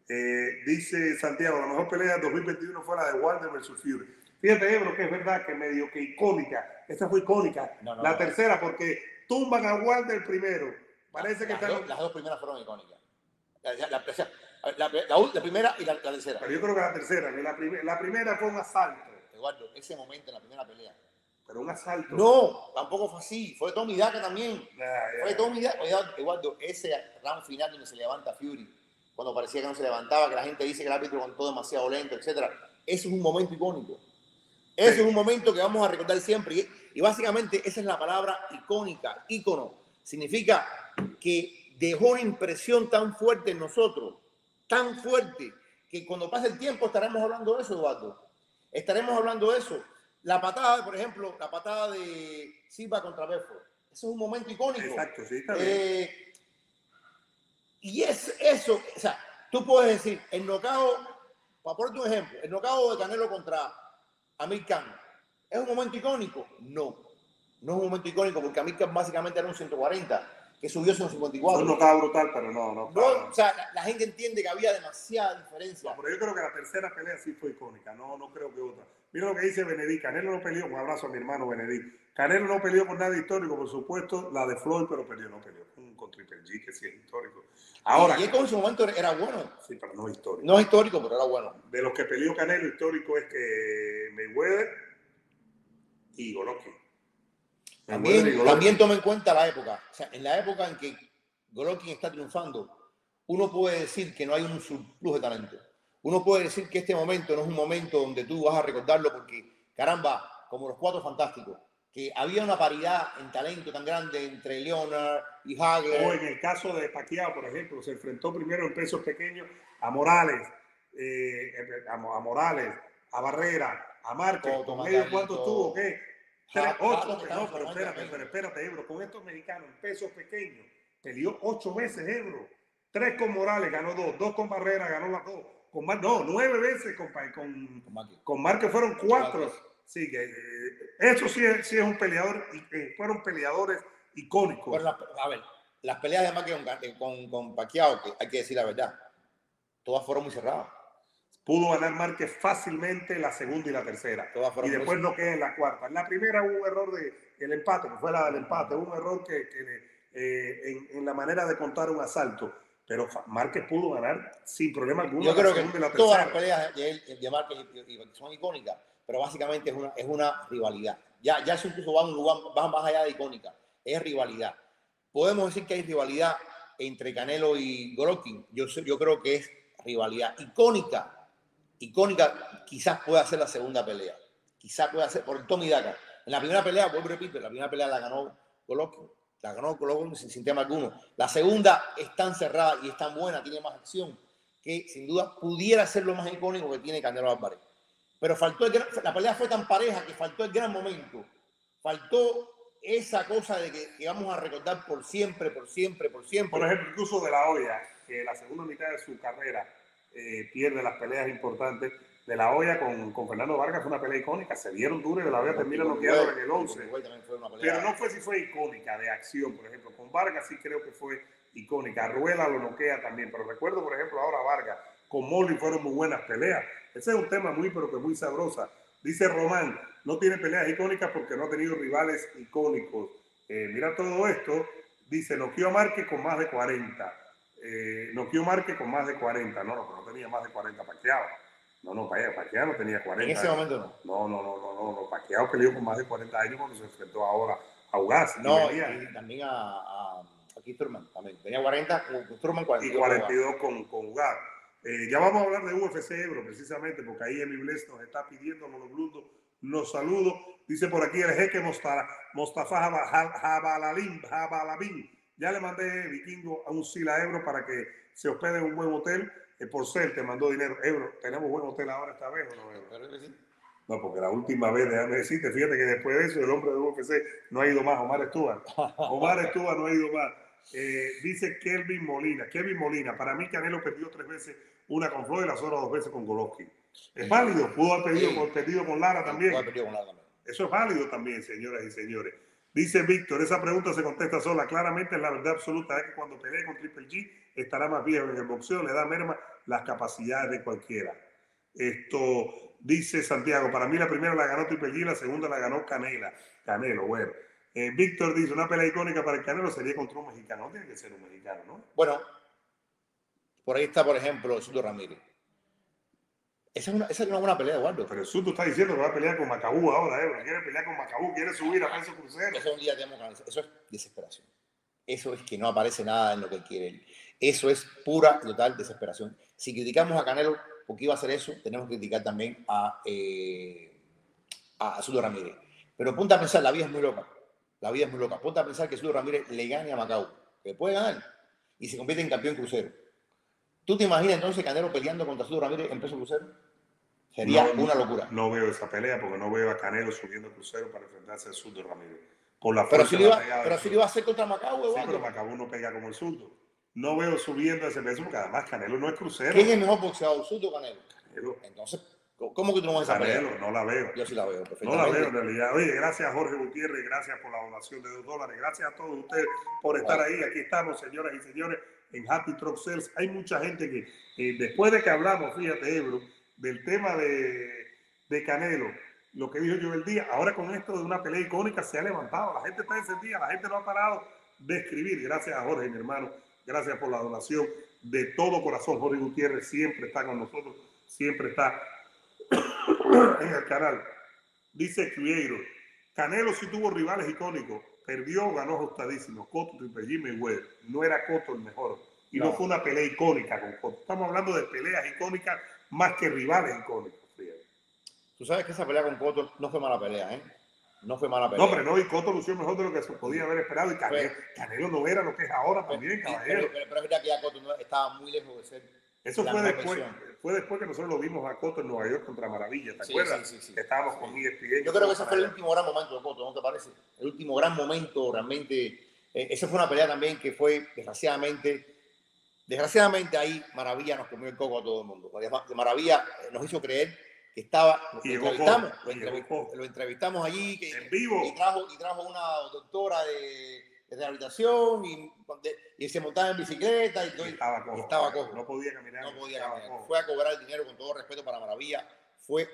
Eh, dice Santiago, la mejor pelea de 2021 fue la de Wilder versus Fury. Fíjate, Ebro, que es verdad que medio que icónica. Esta fue icónica. No, no, la no. tercera, porque tumban a Wilder primero. Parece que las, están. dos, las dos primeras fueron icónicas. La, primera y la, tercera. Pero yo creo que la tercera, que la, prim- la primera fue un asalto. Eduardo, ese momento en la primera pelea. Pero un asalto. No, tampoco fue así. Fue Tommy Daca también. Ya, ya. Fue Tommy Daca. Eduardo, ese round final donde se levanta Fury, cuando parecía que no se levantaba, que la gente dice que el árbitro contó demasiado lento, etcétera. Eso es un momento icónico. Ese Sí. es un momento que vamos a recordar siempre. Y básicamente esa es la palabra icónica, ícono. Significa que dejó una impresión tan fuerte en nosotros, tan fuerte, que cuando pase el tiempo estaremos hablando de eso, Eduardo. Estaremos hablando de eso. La patada, por ejemplo, la patada de Silva contra Bedford. Eso es un momento icónico. Exacto, sí, está bien. Eh, y es eso, o sea, tú puedes decir, el nocao, para ponerte un ejemplo, el nocao de Canelo contra Amir Khan, ¿es un momento icónico? No, no es un momento icónico porque Amir Khan básicamente era un 140, que subió Fue 54. un nocao brutal, pero no, no. No, o sea, la, la gente entiende que había demasiada diferencia. No, pero yo creo que la tercera pelea sí fue icónica, no, no creo que otra. Mira lo que dice Benedict, Canelo no peleó, un abrazo a mi hermano Benedict. Canelo no peleó por nada histórico, por supuesto, la de Floyd, pero peleó, no peleó con, Triple G, que sí es histórico. Ahora, y en su momento era- bueno. sí, pero no histórico. No es histórico, pero era bueno. De los que peleó Canelo histórico es que Mayweather y Golovkin. Mayweather y También, también toma en cuenta la época. O sea, en la época en que Golovkin está triunfando, uno puede decir que no hay un surplus de talento. Uno puede decir que este momento no es un momento donde tú vas a recordarlo porque, caramba, como los cuatro fantásticos, que había una paridad en talento tan grande entre Leonard y O Hagler. en el caso de Pacquiao, por ejemplo, se enfrentó primero en pesos pequeños a Morales, eh, a, a Morales, a Barrera, a Márquez. Otto ¿Con ellos cuánto tuvo? ¿Qué? Tres, ocho, no, pero espérate, pero espérate, Ebro. Con estos mexicanos en pesos pequeños, peleó ocho veces, Ebro. Tres con Morales, ganó dos. Dos con Barrera, ganó las dos. Con Mar- no, nueve veces con, con, Con Márquez. con Márquez fueron cuatro. Cuatro. Sí, que eh, eso sí es, sí es un peleador, y, eh, fueron peleadores icónicos. Las- a ver, las peleas de Márquez con, con, con Pacquiao, que hay que decir la verdad, todas fueron muy cerradas. pudo ganar Márquez fácilmente la segunda y la tercera. Todas fueron Y después muy- no queda en la cuarta. En la primera hubo un error de el empate, que fue la del empate, hubo un error que, que, eh, en, en la manera de contar un asalto. Pero Márquez pudo ganar sin problema alguno Yo la creo que la todas las peleas de él, de Márquez y- y- y son icónicas, pero básicamente es una, es una rivalidad. Ya, ya eso incluso va un lugar va más allá de icónica, es rivalidad. Podemos decir que hay rivalidad entre Canelo y Golovkin. Yo, yo creo que es rivalidad icónica. Icónica quizás pueda ser la segunda pelea. Quizás pueda ser por Tommy Daca. En la primera pelea, vuelvo repito, la primera pelea la ganó Golovkin. La ganó Golovkin sin, sin tema alguno. La segunda es tan cerrada y es tan buena, tiene más acción, que sin duda pudiera ser lo más icónico que tiene Canelo Álvarez. Pero faltó el gran- la pelea fue tan pareja que faltó el gran momento. Faltó esa cosa de que, que vamos a recordar por siempre, por siempre, por siempre. Por ejemplo, incluso de la olla, que la segunda mitad de su carrera eh, pierde las peleas importantes. De la olla con, con Fernando Vargas fue una pelea icónica. Se dieron duro y de la olla termina noqueado en el 11. Uruguay también fue una pelea. Pero no fue si fue icónica de acción, por ejemplo. Con Vargas sí creo que fue icónica. Ruela lo noquea también. Pero recuerdo, por ejemplo, ahora Vargas con Molly fueron muy buenas peleas. Ese es un tema muy, pero que muy sabrosa. Dice Román, no tiene peleas icónicas porque no ha tenido rivales icónicos. Eh, mira todo esto. Dice, Noquio Marque con más de 40. Eh, Noquio Marque con más de 40. No, no, pero no tenía más de 40 paqueados. No, no, Paqueado no tenía 40. En ese momento no. No, no, no, no, no. Paqueado peleó con más de 40 años cuando se enfrentó ahora a Ugas. No, y, y también a, a, a Keith Thurman, también. Tenía 40 con Thurman, 42. Y 42 con, con Ugas. Eh, ya vamos a hablar de UFC Ebro, precisamente, porque ahí Emi Bless nos está pidiendo los blundos. Los saludo. Dice por aquí el jeque Mostafa Jabalalim, Jabalabim. Ya le mandé vikingo a un Sila Ebro para que se hospede en un buen hotel por ser te mandó dinero. Ebro, ¿tenemos buen hotel ahora esta vez o no, Ebro? No, porque la última vez, déjame decirte, fíjate que después de eso el hombre de UFC no ha ido más, Omar Estúa. Omar Estúa no ha ido más. Eh, dice Kelvin Molina. Kevin Molina, para mí Canelo perdió tres veces, una con Floyd y las otras dos veces con Golovkin. Es válido, pudo haber perdido, sí. perdido con Lara también. Con Lara también. Eso es válido también, señoras y señores. Dice Víctor, esa pregunta se contesta sola. Claramente la verdad absoluta es que cuando pelee con Triple G estará más viejo en el boxeo, le da merma las capacidades de cualquiera. Esto dice Santiago, para mí la primera la ganó Triple G, la segunda la ganó Canela. Canelo, bueno. Eh, Víctor dice, una pelea icónica para el Canelo sería contra un mexicano. No tiene que ser un mexicano, ¿no? Bueno, por ahí está, por ejemplo, Sudo Ramírez. Esa es, una, esa es una buena pelea, Eduardo. Pero Suto está diciendo que va a pelear con Macabú ahora, ¿eh? Quiere pelear con Macabú, quiere subir a peso crucero. Eso, un día eso es desesperación. Eso es que no aparece nada en lo que quiere. Eso es pura y total desesperación. Si criticamos a Canelo porque iba a hacer eso, tenemos que criticar también a, eh, a Sudo Ramírez. Pero punta a pensar, la vida es muy loca. La vida es muy loca. Punta a pensar que Sudo Ramírez le gane a Macau, que puede ganar, y se convierte en campeón crucero. ¿Tú te imaginas entonces Canelo peleando contra Sudo Ramírez en peso crucero? Sería no, una locura. No veo esa pelea porque no veo a Canelo subiendo crucero para enfrentarse a Sudo Ramírez. La pero si lo iba, pero si iba a hacer contra Macau, Sí, pero Macau no pega como el Sudo. No veo subiendo ese peso porque además Canelo no es crucero. ¿Quién es el mejor boxeador, Sudo o Canelo? Canelo. Entonces, ¿cómo que tú no vas a Canelo, no la veo. Yo sí la veo, No la veo en realidad. Oye, gracias a Jorge Gutiérrez, gracias por la donación de dos dólares. Gracias a todos ustedes por estar ahí. Aquí estamos, señoras y señores, en Happy Truck Sales. Hay mucha gente que, eh, después de que hablamos, fíjate, Ebro, del tema de, de Canelo, lo que dijo yo el día, ahora con esto de una pelea icónica se ha levantado. La gente está encendida, la gente no ha parado de escribir. Gracias a Jorge, mi hermano. Gracias por la donación de todo corazón. Jorge Gutiérrez siempre está con nosotros, siempre está en el canal. Dice Creator, Canelo sí tuvo rivales icónicos, perdió, ganó ajustadísimo. Cotto, Triple G, Mayweather. No era Cotto el mejor. Y no. no. fue una pelea icónica con Cotto. Estamos hablando de peleas icónicas más que rivales icónicos. Fíjate. Tú sabes que esa pelea con Cotto no fue mala pelea, ¿eh? No fue mala pelea. No, pero no, y Cotto lució mejor de lo que se podía haber esperado. Y Canelo, Canelo no era lo que es ahora también, pero, caballero. Pero, pero, pero, es verdad que ya Cotto no, estaba muy lejos de ser. Eso fue después, fue después que nosotros lo vimos a Cotto en Nueva York contra Maravilla, ¿te sí, acuerdas? Sí, sí, Estábamos con ESPN. Yo creo que ese fue el último gran momento de Cotto, ¿no te parece? El último gran momento, realmente. Eh, esa fue una pelea también que fue, desgraciadamente, desgraciadamente ahí Maravilla nos comió el coco a todo el mundo. Maravilla nos hizo creer que estaba, lo y entrevistamos, lo, entrevistamos lo, entrevistamos allí, que, en vivo. Y trajo, y trajo una doctora de rehabilitación y, y, se montaba en bicicleta y, todo, y estaba, cojo, y estaba cojo. No podía caminar. No podía caminar. Cojo. Fue a cobrar el dinero con todo respeto para Maravilla. Fue,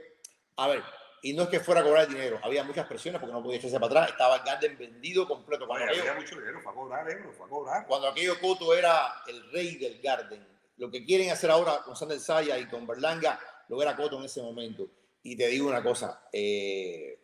a ver, y no es que fuera a cobrar el dinero, había muchas presiones porque no podía echarse para atrás, estaba el Garden vendido completo. Cuando Oye, aquello, había mucho dinero, fue a cobrar, eh, fue a cobrar. Cuando aquello Coto era el rey del Garden, lo que quieren hacer ahora con Sander Saya y con Berlanga, lo era Coto en ese momento. Y te digo una cosa, eh,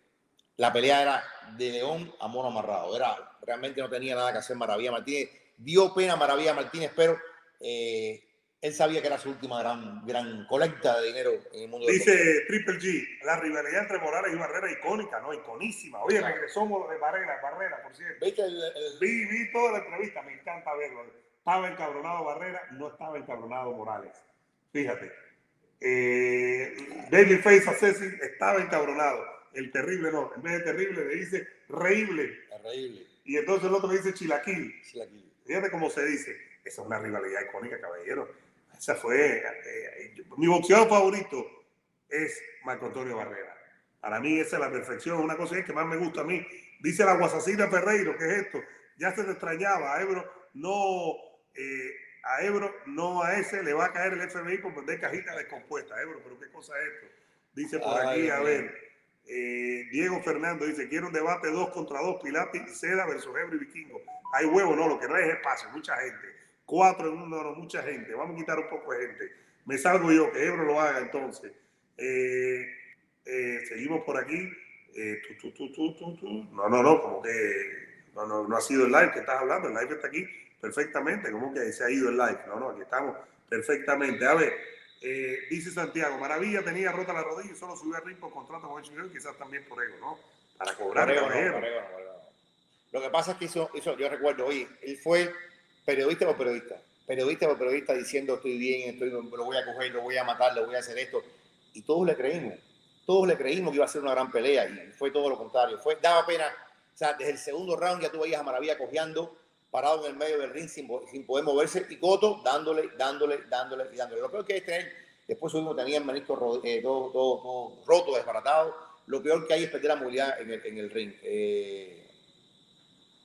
la pelea era de león a mono amarrado, era, realmente no tenía nada que hacer Maravilla Martínez, dio pena Maravilla Martínez, pero eh, él sabía que era su última gran, gran colecta de dinero en el mundo Dice del Triple G, la rivalidad entre Morales y Barrera icónica, ¿no? Iconísima. Oye, claro. regresó de Barrera, Barrera, por cierto. ¿Viste el, el... Vi, vi toda la entrevista, me encanta verlo. Estaba encabronado Barrera, no estaba encabronado Morales. Fíjate. Eh, David Face Assassin estaba encabronado. El terrible no. En vez de terrible le dice reíble. Reíble. Y entonces el otro le dice chilaquil. Chilaquil. Fíjate cómo se dice. Esa es una rivalidad icónica, caballero. Esa fue. Eh, mi boxeador favorito es Marco Antonio Barrera. Para mí esa es la perfección. Una cosa que más me gusta a mí. Dice la Guasacina Ferreiro, ¿qué es esto? Ya se te extrañaba, Ebro. No. Eh, a Ebro, no a ese, le va a caer el FBI por vender cajitas descompuestas. Ebro, pero qué cosa es esto. Dice por Ay, aquí, a ver, eh, Diego Fernando dice, quiero un debate dos contra dos, Pilates y Seda versus Ebro y Vikingo. Hay huevo, no, lo que no es espacio, mucha gente. Cuatro en uno, no, mucha gente. Vamos a quitar un poco de gente. Me salgo yo, que Ebro lo haga entonces. Eh, eh, seguimos por aquí. No, no, no, como que no, no, no ha sido el live que estás hablando. El live está aquí perfectamente. Como que se ha ido el live. No, no, aquí estamos perfectamente. A ver, eh, dice Santiago, Maravilla tenía rota la rodilla y solo subió a ritmo contrato con HBO, quizás también por ego, ¿no? Para cobrar no, no, no. Lo que pasa es que hizo, hizo- yo recuerdo, oye, él fue periodista por periodista, periodista por periodista diciendo estoy bien, estoy, lo voy a coger, lo voy a matar, lo voy a hacer esto. Y todos le creímos, todos le creímos que iba a ser una gran pelea y fue todo lo contrario. Fue, daba pena, o sea, desde el segundo round ya tú veías a Maravilla cojeando, parado en el medio del ring sin, po- sin poder moverse y Coto dándole, dándole, dándole y dándole. Lo peor que es tener, después subimos, tenía el menisco eh, todo, todo- todo roto, desbaratado. Lo peor que hay es perder la movilidad en el, en el ring. Eh,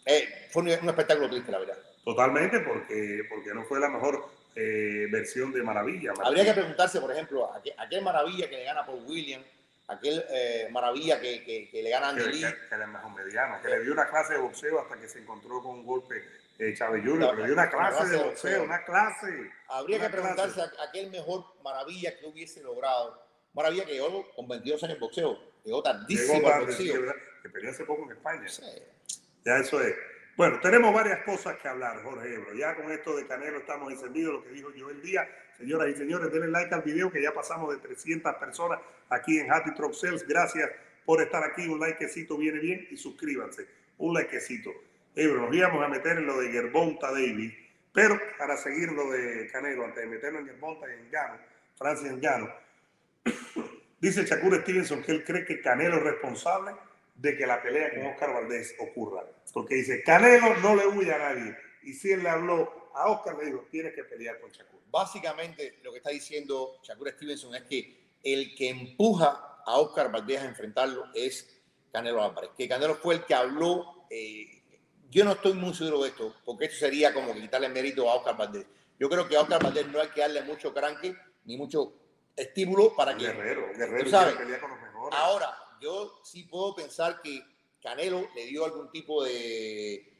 eh, fue un, un espectáculo triste, la verdad. Totalmente, porque, porque no fue la mejor eh, versión de Maravilla. Habría que preguntarse, por ejemplo, aquel, aquel maravilla que le gana Paul Williams, aquel eh, maravilla que, que- que le gana que, Andy Lee. que- que era el mejor mediano, que le dio una clase de boxeo hasta que se encontró con un golpe eh, Chávez le dio una clase de boxeo, una clase. Habría una que preguntarse a aquel mejor maravilla que hubiese logrado. Maravilla que llegó con 22 años en boxeo, llegó tardísimo Llegó tarde, boxeo. que peleó hace poco en España. Sí. Ya eso es. Bueno, tenemos varias cosas que hablar, Jorge Ebro. Ya con esto de Canelo estamos encendidos, lo que dijo yo el día. Señoras y señores, denle like al video que ya pasamos de 300 personas aquí en Happy Truck Sales. Gracias por estar aquí. Un likecito viene bien y suscríbanse. Un likecito. Ebro, nos íbamos a meter en lo de Gerbonta David, pero para seguir lo de Canelo, antes de meternos en Gerbonta y en Gano, Francis en Gano, dice Shakur Stevenson que él cree que Canelo es responsable de que la pelea con Oscar Valdés ocurra. Porque dice, Canelo no le huye a nadie. Y si él le habló a Oscar, le dijo, tienes que pelear con Shakur. Básicamente lo que está diciendo Shakur Stevenson es que el que empuja a Oscar Valdez a enfrentarlo es Canelo Álvarez. Que Canelo fue el que habló. eh, yo no estoy muy seguro de esto, porque esto sería como que quitarle mérito a Oscar Valdez. Yo creo que a Oscar Valdez no hay que darle mucho cranque ni mucho estímulo para que. guerrero, guerrero sabes. pelear con los mejores. Ahora, yo sí puedo pensar que Canelo le dio algún tipo de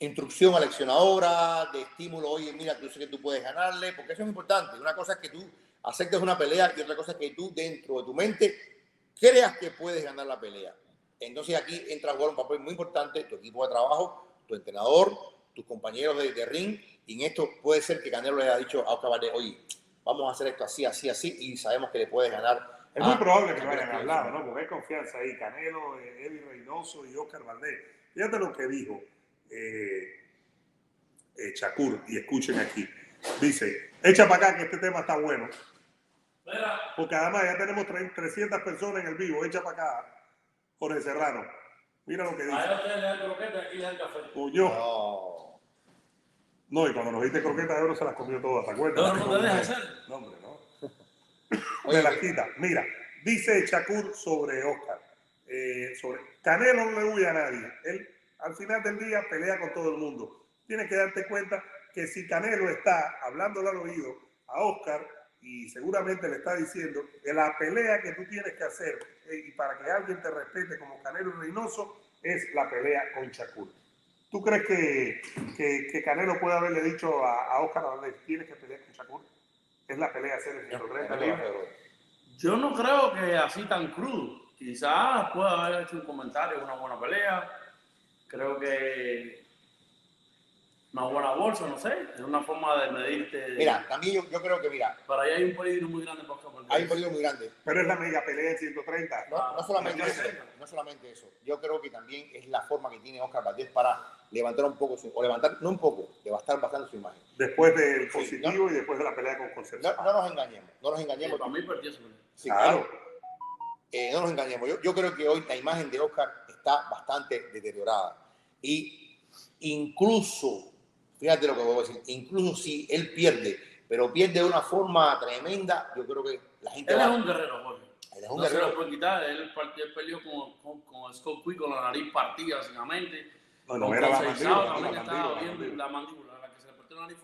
instrucción aleccionadora, de estímulo, oye, mira, yo sé que tú puedes ganarle, porque eso es importante. Una cosa es que tú aceptes una pelea y otra cosa es que tú dentro de tu mente creas que puedes ganar la pelea. Entonces aquí entra a jugar un papel muy importante tu equipo de trabajo, tu entrenador, tus compañeros de, de ring, y en esto puede ser que Canelo le haya dicho a Oscar Valdez, oye, vamos a hacer esto así, así, así, y sabemos que le puedes ganar. Es muy probable que lo hayan hablado, ¿no? Porque hay confianza ahí. Canelo, eh, Eddie Reynoso y Oscar Valdés. Fíjate lo que dijo eh, eh, Shakur, y escuchen aquí. Dice, echa para acá que este tema está bueno. Porque además ya tenemos tre- 300 personas en el vivo. Echa para acá, Jorge Serrano. Mira lo que dice. ahí ustedes le dan croqueta, aquí le dan café. Huyó. No. No, y cuando nos diste croquetas de oro se las comió todas, ¿te acuerdas? No, no te dejes hacer. No, hombre, no. Oye, Me las quita. Mira, dice Shakur sobre Oscar. eh, sobre Canelo no le huye a nadie. Él al final del día pelea con todo el mundo. Tienes que darte cuenta que si Canelo está hablándole al oído a Oscar y seguramente le está diciendo que la pelea que tú tienes que hacer eh, y para que alguien te respete como Canelo Reynoso es la pelea con Shakur. ¿Tú crees que, que, que Canelo puede haberle dicho a, a Oscar Valdez, tienes que pelear con Shakur? Es la pelea hacer el 130 libras. Yo no creo que así tan crudo. Quizás pueda haber hecho un comentario, una buena pelea. Creo que una buena bolsa, no sé. Es una forma de medirte. Mira, también yo, yo creo que, mira, Pero ahí hay un peligro muy grande para Oscar Valdez. hay un peligro muy grande. Pero es la mega pelea en 130. No, no solamente Ah, eso, no solamente eso. Yo creo que también es la forma que tiene Oscar Valdés para levantar un poco su, o levantar, no un poco, levantar bastante su imagen. Después del Sí, positivo y después de la pelea con Concepción. no nos engañemos, no nos Sí, engañemos. para mí perdió. Sí, claro. Eh, no nos engañemos. Yo, yo creo que hoy la imagen de Oscar está bastante deteriorada. Y incluso, fíjate lo que voy a decir, incluso si él pierde, pero pierde de una forma tremenda, yo creo que la gente Él va... es un guerrero, Jorge. él es un no se guerrero. lo puede quitar. Él, él peleó con, con, con Scott Quick con la nariz partida, básicamente. No, no era la mandíbula, también la estaba mandíbula, la viendo la mandíbula, la que se le partió la nariz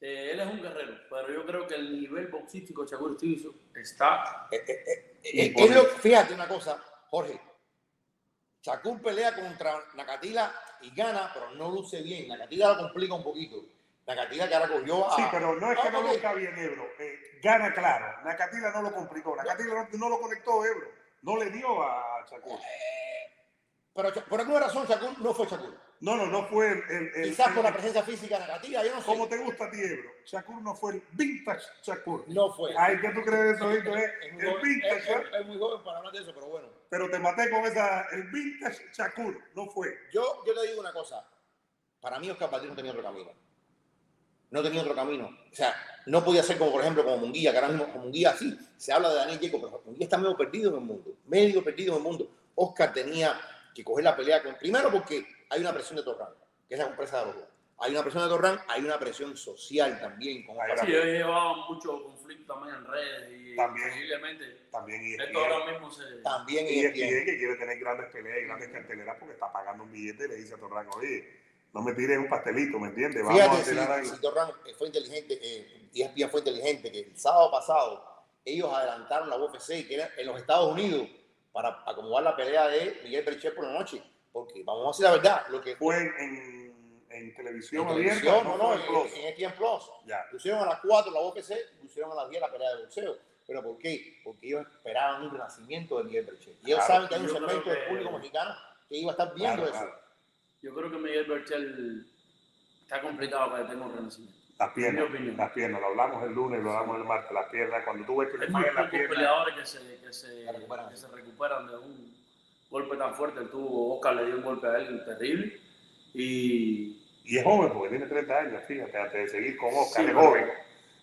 eh, él es un guerrero, pero yo creo que el nivel boxístico de Shakur Stevenson está. Eh, eh, eh, eh, es lo- fíjate una cosa, Jorge. Shakur pelea contra Nakatila y gana, pero no luce bien. Nakatila lo complica un poquito. Nakatila que ahora cogió a. Sí, pero no es que Ah, no está bien Ebro. Eh, gana claro. Nakatila no lo complicó. Nakatila no, no lo conectó Ebro. No le dio a Shakur. Pero por alguna razón Shakur no fue Shakur. No, no, no fue el. el- el- Quizás por la presencia física de Nakatila, yo no sé. ¿Cómo te gusta a ti, Ebro? Shakur no fue el vintage Shakur. No fue. Ay, ¿qué tú crees de eso? Es Es muy el joven- vintage, es- ¿eh? es- muy joven para hablar de eso, pero bueno. pero te maté con esa. El vintage Shakur. No fue. Yo, yo te digo una cosa. Para mí Oscar Valdés no tenía otro camino. No tenía otro camino. O sea, no podía ser como, por ejemplo, como Munguía, que ahora mismo como Munguía sí, se habla de Daniel Jacob, pero Munguía está medio perdido en el mundo. Medio perdido en el mundo. Oscar tenía que coger la pelea con... Primero porque hay una presión de Torran, que es la empresa de los dos. Hay una presión de Torran, hay una presión social también con. Sí, ellos llevaban mucho conflicto también en redes y También. posiblemente También E esto ahora mismo se. También Y. ESPN que quiere tener grandes peleas y grandes carteleras porque está pagando un billete y le dice a Torran, oye, no me tires un pastelito, ¿me entiendes? Vamos Fíjate a tirar algo. si, si Torran eh, fue inteligente, eh, ESPN fue inteligente, que el sábado pasado ellos adelantaron la UFC, que era en los Estados Unidos, para acomodar la pelea de Miguel Bercher por la noche. Porque vamos a decir la verdad, lo que Fue en, en, en televisión en abierta. televisión, no, no, en Plus. en, en ESPN Plus. Ya. Pusieron a las 4 la UFC, pusieron a las 10 la pelea de boxeo. ¿Pero por qué? Porque ellos esperaban un renacimiento de Miguel Bercher. Y ellos Claro, saben que hay un segmento del público mexicano que iba a estar viendo Claro, eso. claro. Yo creo que Miguel Berchel está complicado para que tenga un renacimiento. Las piernas, las piernas, lo hablamos el lunes, lo hablamos el martes, las piernas, cuando tú ves que le fallan las piernas, peleadores que se, que, se, que se recuperan de un golpe tan fuerte. El tuvo, Oscar le dio un golpe a él terrible. Y y es joven porque tiene 30 años, fíjate, antes de seguir con Oscar, Sí, es pero- joven,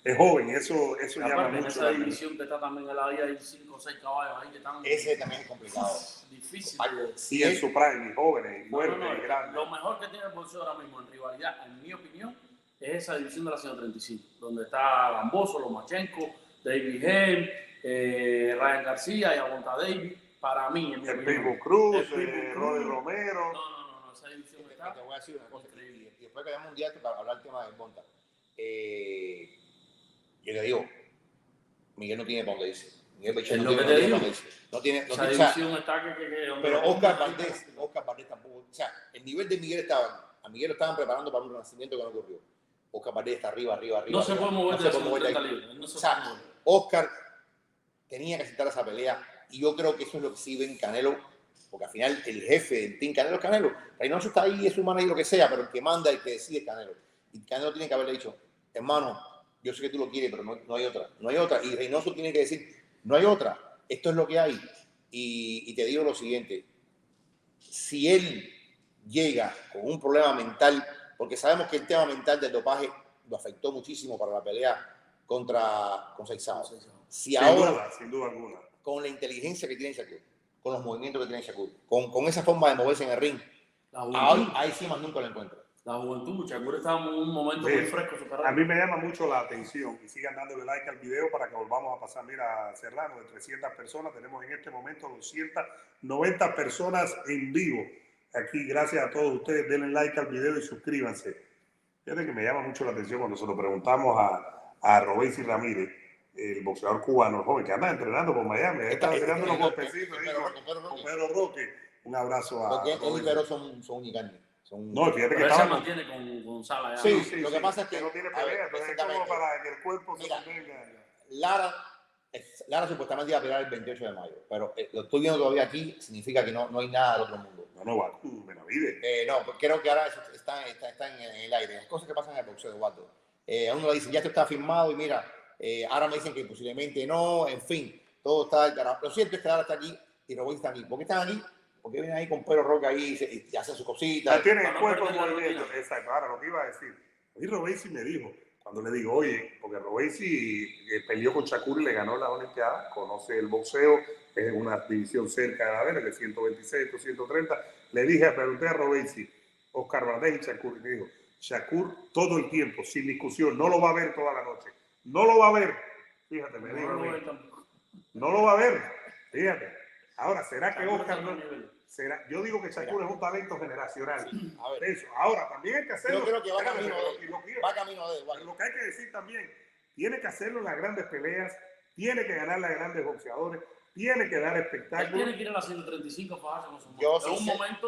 es joven, eso, eso llama aparte en mucho esa la atención. división que está también en la vida hay 5 o 6 caballos ahí que están Ese también es complicado. Y en él- su prime, y jóvenes, y No, fuertes, no, no, y grandes. Lo mejor que tiene el boxeo ahora mismo en rivalidad, en mi opinión, es esa división de la 135, donde está Gamboso, Lomachenko, David Hale, eh, Ryan García y Aguanta David. Para mí, en mi El. Pitbull Cruz, El Pitbull eh, Cruz. Roddy Romero. No, no, no, no, esa división Te, está te voy a decir una cosa, increíble. y después que hagamos un día para hablar del tema de Monta. Eh, yo le digo, Miguel no tiene para dónde irse. Miguel Berchel Es no tiene, no para dónde irse. No tiene, no Esa tiene- o sea, división está que... que, que donde pero Oscar Valdés, Oscar Valdés tampoco. O sea, el nivel de Miguel estaba. A Miguel lo estaban preparando para un renacimiento que no ocurrió. Oscar Valdés está arriba, arriba, arriba. No se arriba. puede mover No de se puede mover de 130 ahí. libras. No se O sea. Oscar tenía que aceptar esa pelea y yo creo que eso es lo que sí ven Canelo, porque al final el jefe del Team Canelo es Canelo. Reynoso está ahí, es su manager, lo que sea, pero el que manda, el que decide es Canelo. Y Canelo tiene que haberle dicho, hermano, yo sé que tú lo quieres, pero no, no hay otra, no hay otra. Y Reynoso tiene que decir, no hay otra, esto es lo que hay. Y, y te digo lo siguiente, si él llega con un problema mental, porque sabemos que el tema mental del dopaje lo afectó muchísimo para la pelea contra con Seizao. Si Sin ahora, duda, sin duda alguna. Con la inteligencia que tiene Shakur, con los movimientos que tiene Shakur, con, con esa forma de moverse en el ring, La ahí, juventud, ahí sí más nunca lo encuentra. la juventud. Shakur está en un momento Sí. muy fresco su. A mí me llama mucho la atención y sigan dándole like al video para que volvamos a pasar. Mira, Serrano, de 300 personas, tenemos en este momento 290 personas en vivo. Aquí, gracias a todos ustedes, denle like al video y suscríbanse. Fíjate que me llama mucho la atención cuando se lo preguntamos a, a Robesi Ramírez, el boxeador cubano, el joven que anda entrenando por Miami, ahí está tirando unos golpecitos ahí Pero, con, con Pedro Roque. Un abrazo a porque él y Robesi. Pero son, son unicarnes. Son, No, fíjate que Pero él se estaba mantiene con González. Sí, ¿no? lo que pasa es que- no tiene a ver, pelea, entonces es como para que el cuerpo Mira, se mantenga. Lara, Lara supuestamente iba a pelear el 28 de mayo, pero eh, lo estoy viendo todavía aquí, significa que no, no hay nada del otro mundo. No, no, va, Benavides. Eh, no, pues creo que ahora eso está, está, está en, el aire. Las cosas que pasan en el boxeo, Eduardo. Eh, a uno le dicen, ya esto está firmado y mira, eh, ahora me dicen que posiblemente no, en fin, todo está al carajo. Lo cierto es que ahora está aquí y Roboy está aquí. ¿Por qué están aquí? Porque vienen ahí con Pedro Roca ahí y, y hacen sus cositas. Ya tiene el cuerpo en movimiento. Exacto. Ahora, lo que iba a decir. Hoy Robesi me dijo, cuando le digo, oye, porque Robesi eh, peleó con Shakur y le ganó la Olimpiada, conoce el boxeo, es una división cerca de la de 126, 130. Le dije, pregunté a Robesi, Oscar Valdés y Shakur, y me dijo, Shakur todo el tiempo, sin discusión, no lo va a ver toda la noche. No lo va a ver. Fíjate, me dijo. No, no, tampoco. No lo va a ver. Fíjate. Ahora, ¿será que Oscar no, será, yo digo que Shakur es un talento generacional. A ver, Eso. Ahora, también hay que hacerlo. Yo creo que va camino de- lo que- va camino de lo que hay que decir también, tiene que hacerlo en las grandes peleas, tiene que ganar las grandes boxeadores, tiene que dar Él espectáculo. tiene que ir a las 135 a fajarse con su Yo En un sé. momento,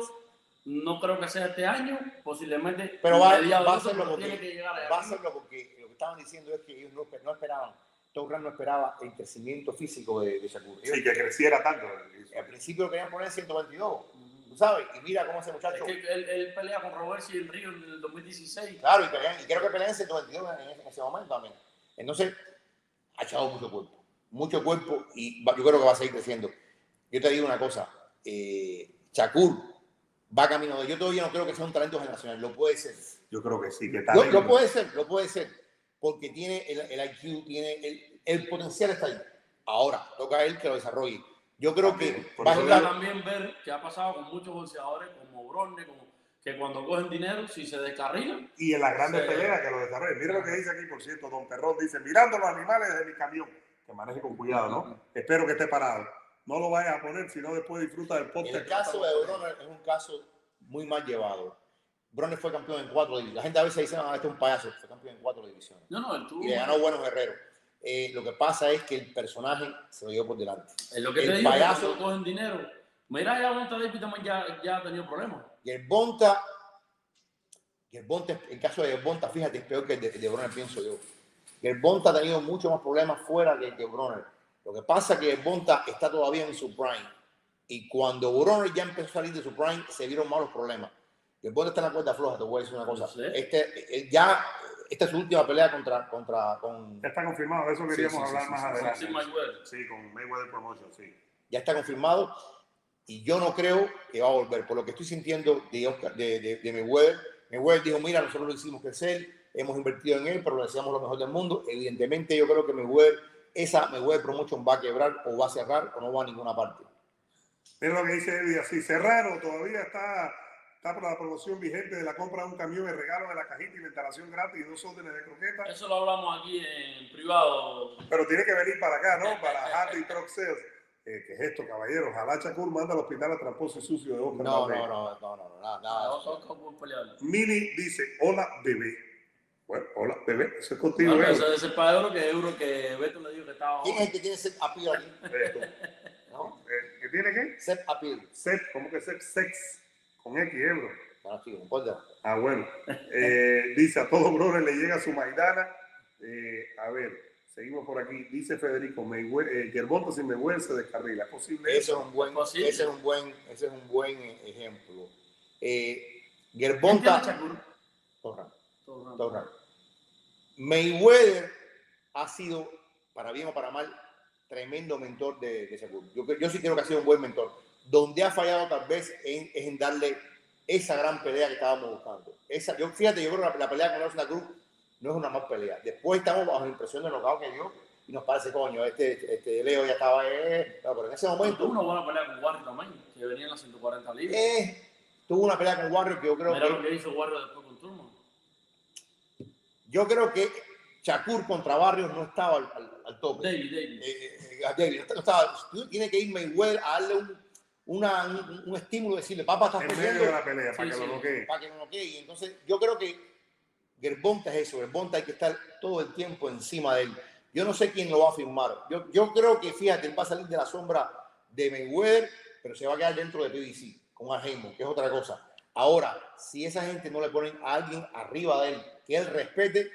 no creo que sea este año, posiblemente. Pero va, mediados va a hacerlo porque, tiene que llegar allá va a hacerlo porque lo estaban diciendo es que ellos no, no esperaban, Tauran no esperaba el crecimiento físico de, de Shakur. Ellos Sí, que creciera tanto. al principio lo querían poner en 122, tú sabes, y mira cómo ese Es muchacho, que él, él pelea con Roberto en Río en el 2016. claro, y, pelean- y creo que pelean en 122 en, ese- en ese momento también. Entonces, ha echado mucho cuerpo, mucho cuerpo, y va- yo creo que va a seguir creciendo. Yo te digo una cosa, eh, Shakur va camino de, yo todavía no creo que sea un talento generacional, lo puede ser. Yo creo que sí, que Lo, talento. lo puede ser, lo puede ser, porque tiene el, el IQ, tiene el, el potencial está ahí. Ahora, toca a él que lo desarrolle. Yo creo que También, por va a estar, también ver que ha pasado con muchos boxeadores como Bronne, como, que cuando cogen dinero, si se descarrilan, Y en las grandes Sí. peleas que lo desarrollen. Mira lo que dice aquí, por cierto, Don Perrón dice, mirando los animales desde mi camión, que maneje con cuidado, ¿no? Espero que esté parado. No lo vayas a poner, sino después disfruta del podcast. el que caso de. Broner es un caso muy mal llevado. Broner fue campeón en cuatro divisiones. La gente a veces dice, no, este es un payaso, fue campeón en cuatro divisiones. no, no, él tuvo. Y le ganó buenos guerreros. Eh, lo que pasa es que el personaje se lo llevó por delante. Es lo que el te digo, payaso- que cogen dinero. Mira, ya Monta David también ya, ya ha tenido problemas. Yerbonta, Yerbonta, el caso de Yerbonta, fíjate, es peor que el de, el de Broner, pienso yo. Yerbonta ha tenido muchos más problemas fuera que, que Broner. Lo que pasa es que Yerbonta está todavía en su prime. Y cuando Broner ya empezó a salir de su prime, se vieron malos problemas. Yerbonta está en la cuerda floja, te voy a decir una cosa. Este, eh, ya, esta es su última pelea contra, contra con, Ya está confirmado, de eso queríamos Sí, sí, hablar sí, más adelante. sí, Mayweather. Sí, con Mayweather Promotion, sí. ya está confirmado y yo no creo que va a volver. Por lo que estoy sintiendo de, Oscar, de, de, de Mayweather, Mayweather dijo, mira, nosotros lo hicimos crecer, hemos invertido en él, pero le deseamos lo mejor del mundo. Evidentemente yo creo que Mayweather, esa Mayweather Promotion va a quebrar o va a cerrar o no va a ninguna parte. Mira lo que dice Eddie, así, Serrano todavía está, está por la promoción vigente de la compra de un camión de regalo de la cajita y la instalación gratis y dos órdenes de croquetas. Eso lo hablamos aquí en privado. Pero tiene que venir para acá, ¿no? Para Happy Truck Sales. Eh, ¿Qué es esto, caballero? Ojalá Shakur manda al hospital a tramposo y sucio de Oscar No, no, no, no, no, no, nada, nada. de No, eso. no, no, no, pelear. Mini dice, hola, bebé. Bueno, hola, bebé. Eso es contigo, No, ¿eh? ese es el para euro que euro que Beto le dijo que estaba. ¿Quién es el que tiene set appeal. ¿No? Eh, ¿Qué tiene qué? Set appeal. Sex, ¿cómo que sex? Sex. Con X, ¿eh, bro? No importa. Ah, bueno. Eh, dice, a todos brothers le llega su Maidana. Eh, a ver, seguimos por aquí. Dice Federico, Maywe- eh, sin Mayweather se descarrila. ¿Es posible Ese es un buen, Posible. ese es un buen, ese es un buen ejemplo. Eh, ¿Quién tiene Yerbonta, Shakur? Torran. Torran. Mayweather ha sido, para bien o para mal, tremendo mentor de, de Shakur. Yo, yo sí creo que ha sido un buen mentor. Donde ha fallado tal vez en- es en darle esa gran pelea que estábamos buscando. Esa, yo, fíjate, yo creo que la, la pelea con Nelson Cruz no es una mal pelea. Después estamos bajo la impresión de knockout que dio y nos parece, coño, este, este Leo ya estaba, eh, no, pero en ese Tuvo momento una buena pelea con Warrior también, que venía en las 140 libras. eh, tuvo una pelea con Warrior que yo creo Mira que lo que hizo Warrior después con Turman. yo creo que Shakur contra Barrios no estaba al, al, al tope. David, David. Eh, eh, a David, no estaba, tú tienes que ir Mayweather a darle un, una, un, un estímulo, decirle, papá, estás En medio perdiendo de la pelea, para Sí, que sí. lo noquee. para que no noquee. Y entonces yo creo que Gerbonta es eso, Gerbonta hay que estar todo el tiempo encima de él. Yo no sé quién lo va a firmar. Yo, yo creo que, fíjate, él va a salir de la sombra de Mayweather, pero se va a quedar dentro de PBC con Argemo, que es otra cosa. Ahora, si esa gente no le ponen a alguien arriba de él que él respete,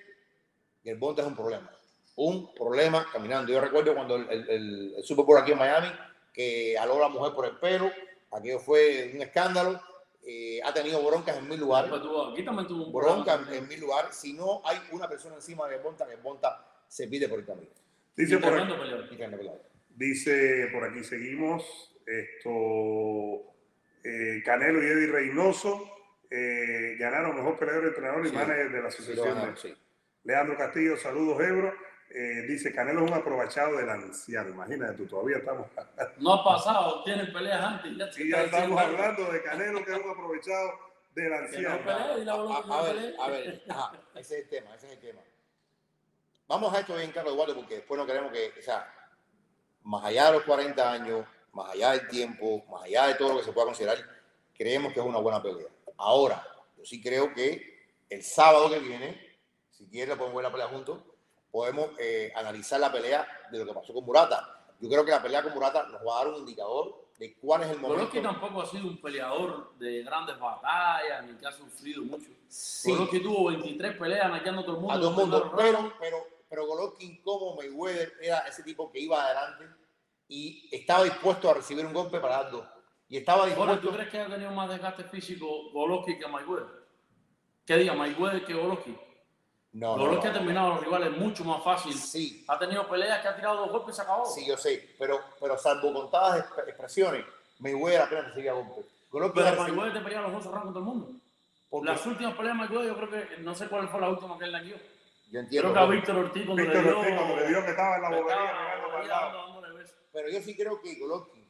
Gerbonta es un problema. Un problema caminando. Yo recuerdo cuando el, el, el- el Super Bowl aquí en Miami, que aló a la mujer por el pelo, aquello fue un escándalo. eh, ha tenido broncas en mil lugares aquí también tuvo un bronca problema. en, en mil lugares. Si no hay una persona encima de Monta, que Monta se pide por el camino. Dice por, aquí, dice por aquí, seguimos. Esto, eh, Canelo y Eddie Reynoso eh, ganaron mejor peleador, entrenador y Sí. manager de la asociación. ganaron, de- sí. Leandro Castillo, saludos, Ebro. Eh, dice, Canelo es un aprovechado del anciano. Imagínate, tú todavía estamos, No ha pasado, tiene peleas antes. Ya, sí, ya estamos hablando de Canelo, que es un aprovechado del Que no anciano. pelea y la A, a ver, a ver, ajá, ese es el tema, ese es el tema. Vamos a esto bien, Carlos Eduardo, porque después no queremos que, o sea, más allá de los 40 años, más allá del tiempo, más allá de todo lo que se pueda considerar, creemos que es una buena pelea. Ahora, yo sí creo que el sábado que viene, si quieres, podemos ver la pelea juntos, podemos eh, analizar la pelea de lo que pasó con Murata. Yo creo que la pelea con Murata nos va a dar un indicador de cuál es el momento. Golovkin tampoco ha sido un peleador de grandes batallas, ni que ha sufrido mucho. Sí, Golovkin tuvo 23 peleas naqueando a todo el mundo. a todo el mundo, pero, pero, pero Golovkin como Mayweather era ese tipo que iba adelante y estaba dispuesto a recibir un golpe para dar dos. Y estaba Ahora, dispuesto... ¿tú crees que ha tenido más desgaste físico Golovkin que Mayweather? ¿Qué diga Mayweather que Golovkin? No, no, Golovkin no, ha terminado a los rivales mucho más fácil. Sí, Ha tenido peleas que ha tirado dos golpes y se acabó. sí, yo sé, pero, pero salvo contadas exp- expresiones, Mayweather apenas recibía golpes. Golovkin Pero Mayweather te peleaba los dos rounds con todo el mundo. Las últimas peleas de Mayweather, yo creo que, no sé cuál fue la última que él la guió. yo entiendo, Creo que a Víctor Ortiz cuando Víctor le dio... Ortiz, cuando le dio que estaba en la bobería pero yo sí creo que Golovkin,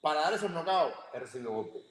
para dar esos knockouts, he recibido golpes.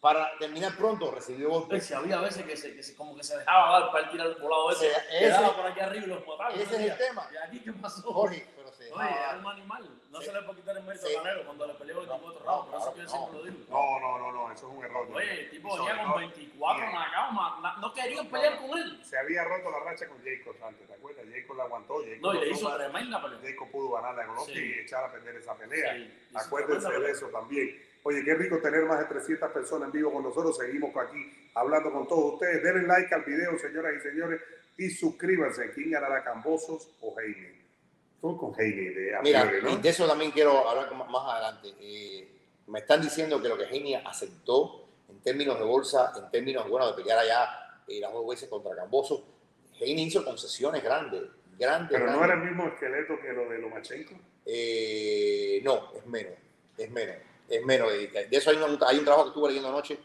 Para terminar pronto, recibió golpes. Si había veces que, se, que se- como que se dejaba dar para él tirar el volado ese, quedaba ese- por aquí arriba y los mataba. ese es el tema. ¿Y aquí qué pasó? Jorge, pero se Oye, dejaba era dar. un animal. No Sí. se le puede quitar el mérito Sí. a cuando le peleó 24 No, rounds. Por eso que yo no. siempre lo digo. No, no, no, no, eso es un error. Oye, el tipo venía con todo- 24 Bien. knockouts, ma- na- no querían pelear con él. Se había roto la racha con Jacob antes, ¿te acuerdas? Jacob la aguantó. Jacob No, y le hizo tremenda pelea. Jacob pudo ganarla con Golovkin Sí. y echar a perder esa pelea. Sí, Acuérdense de eso también. Oye, qué rico tener más de 300 personas en vivo con nosotros. Seguimos aquí hablando con todos ustedes. Denle like al video, señoras y señores, y suscríbanse. ¿Quién ganará, Cambosos o Heine? Tú con Heine, de Mira, ¿no? de eso también quiero hablar más adelante. Eh, me están diciendo que lo que Genia aceptó en términos de bolsa, en términos bueno, de pelear allá eh, las dos veces contra Camboso, Genia hizo concesiones grandes, grandes. Pero no grandes. era el mismo esqueleto que lo de Lomachenko. Eh, no, es menos, es menos, es menos. De eso hay un, hay un trabajo que estuve leyendo anoche.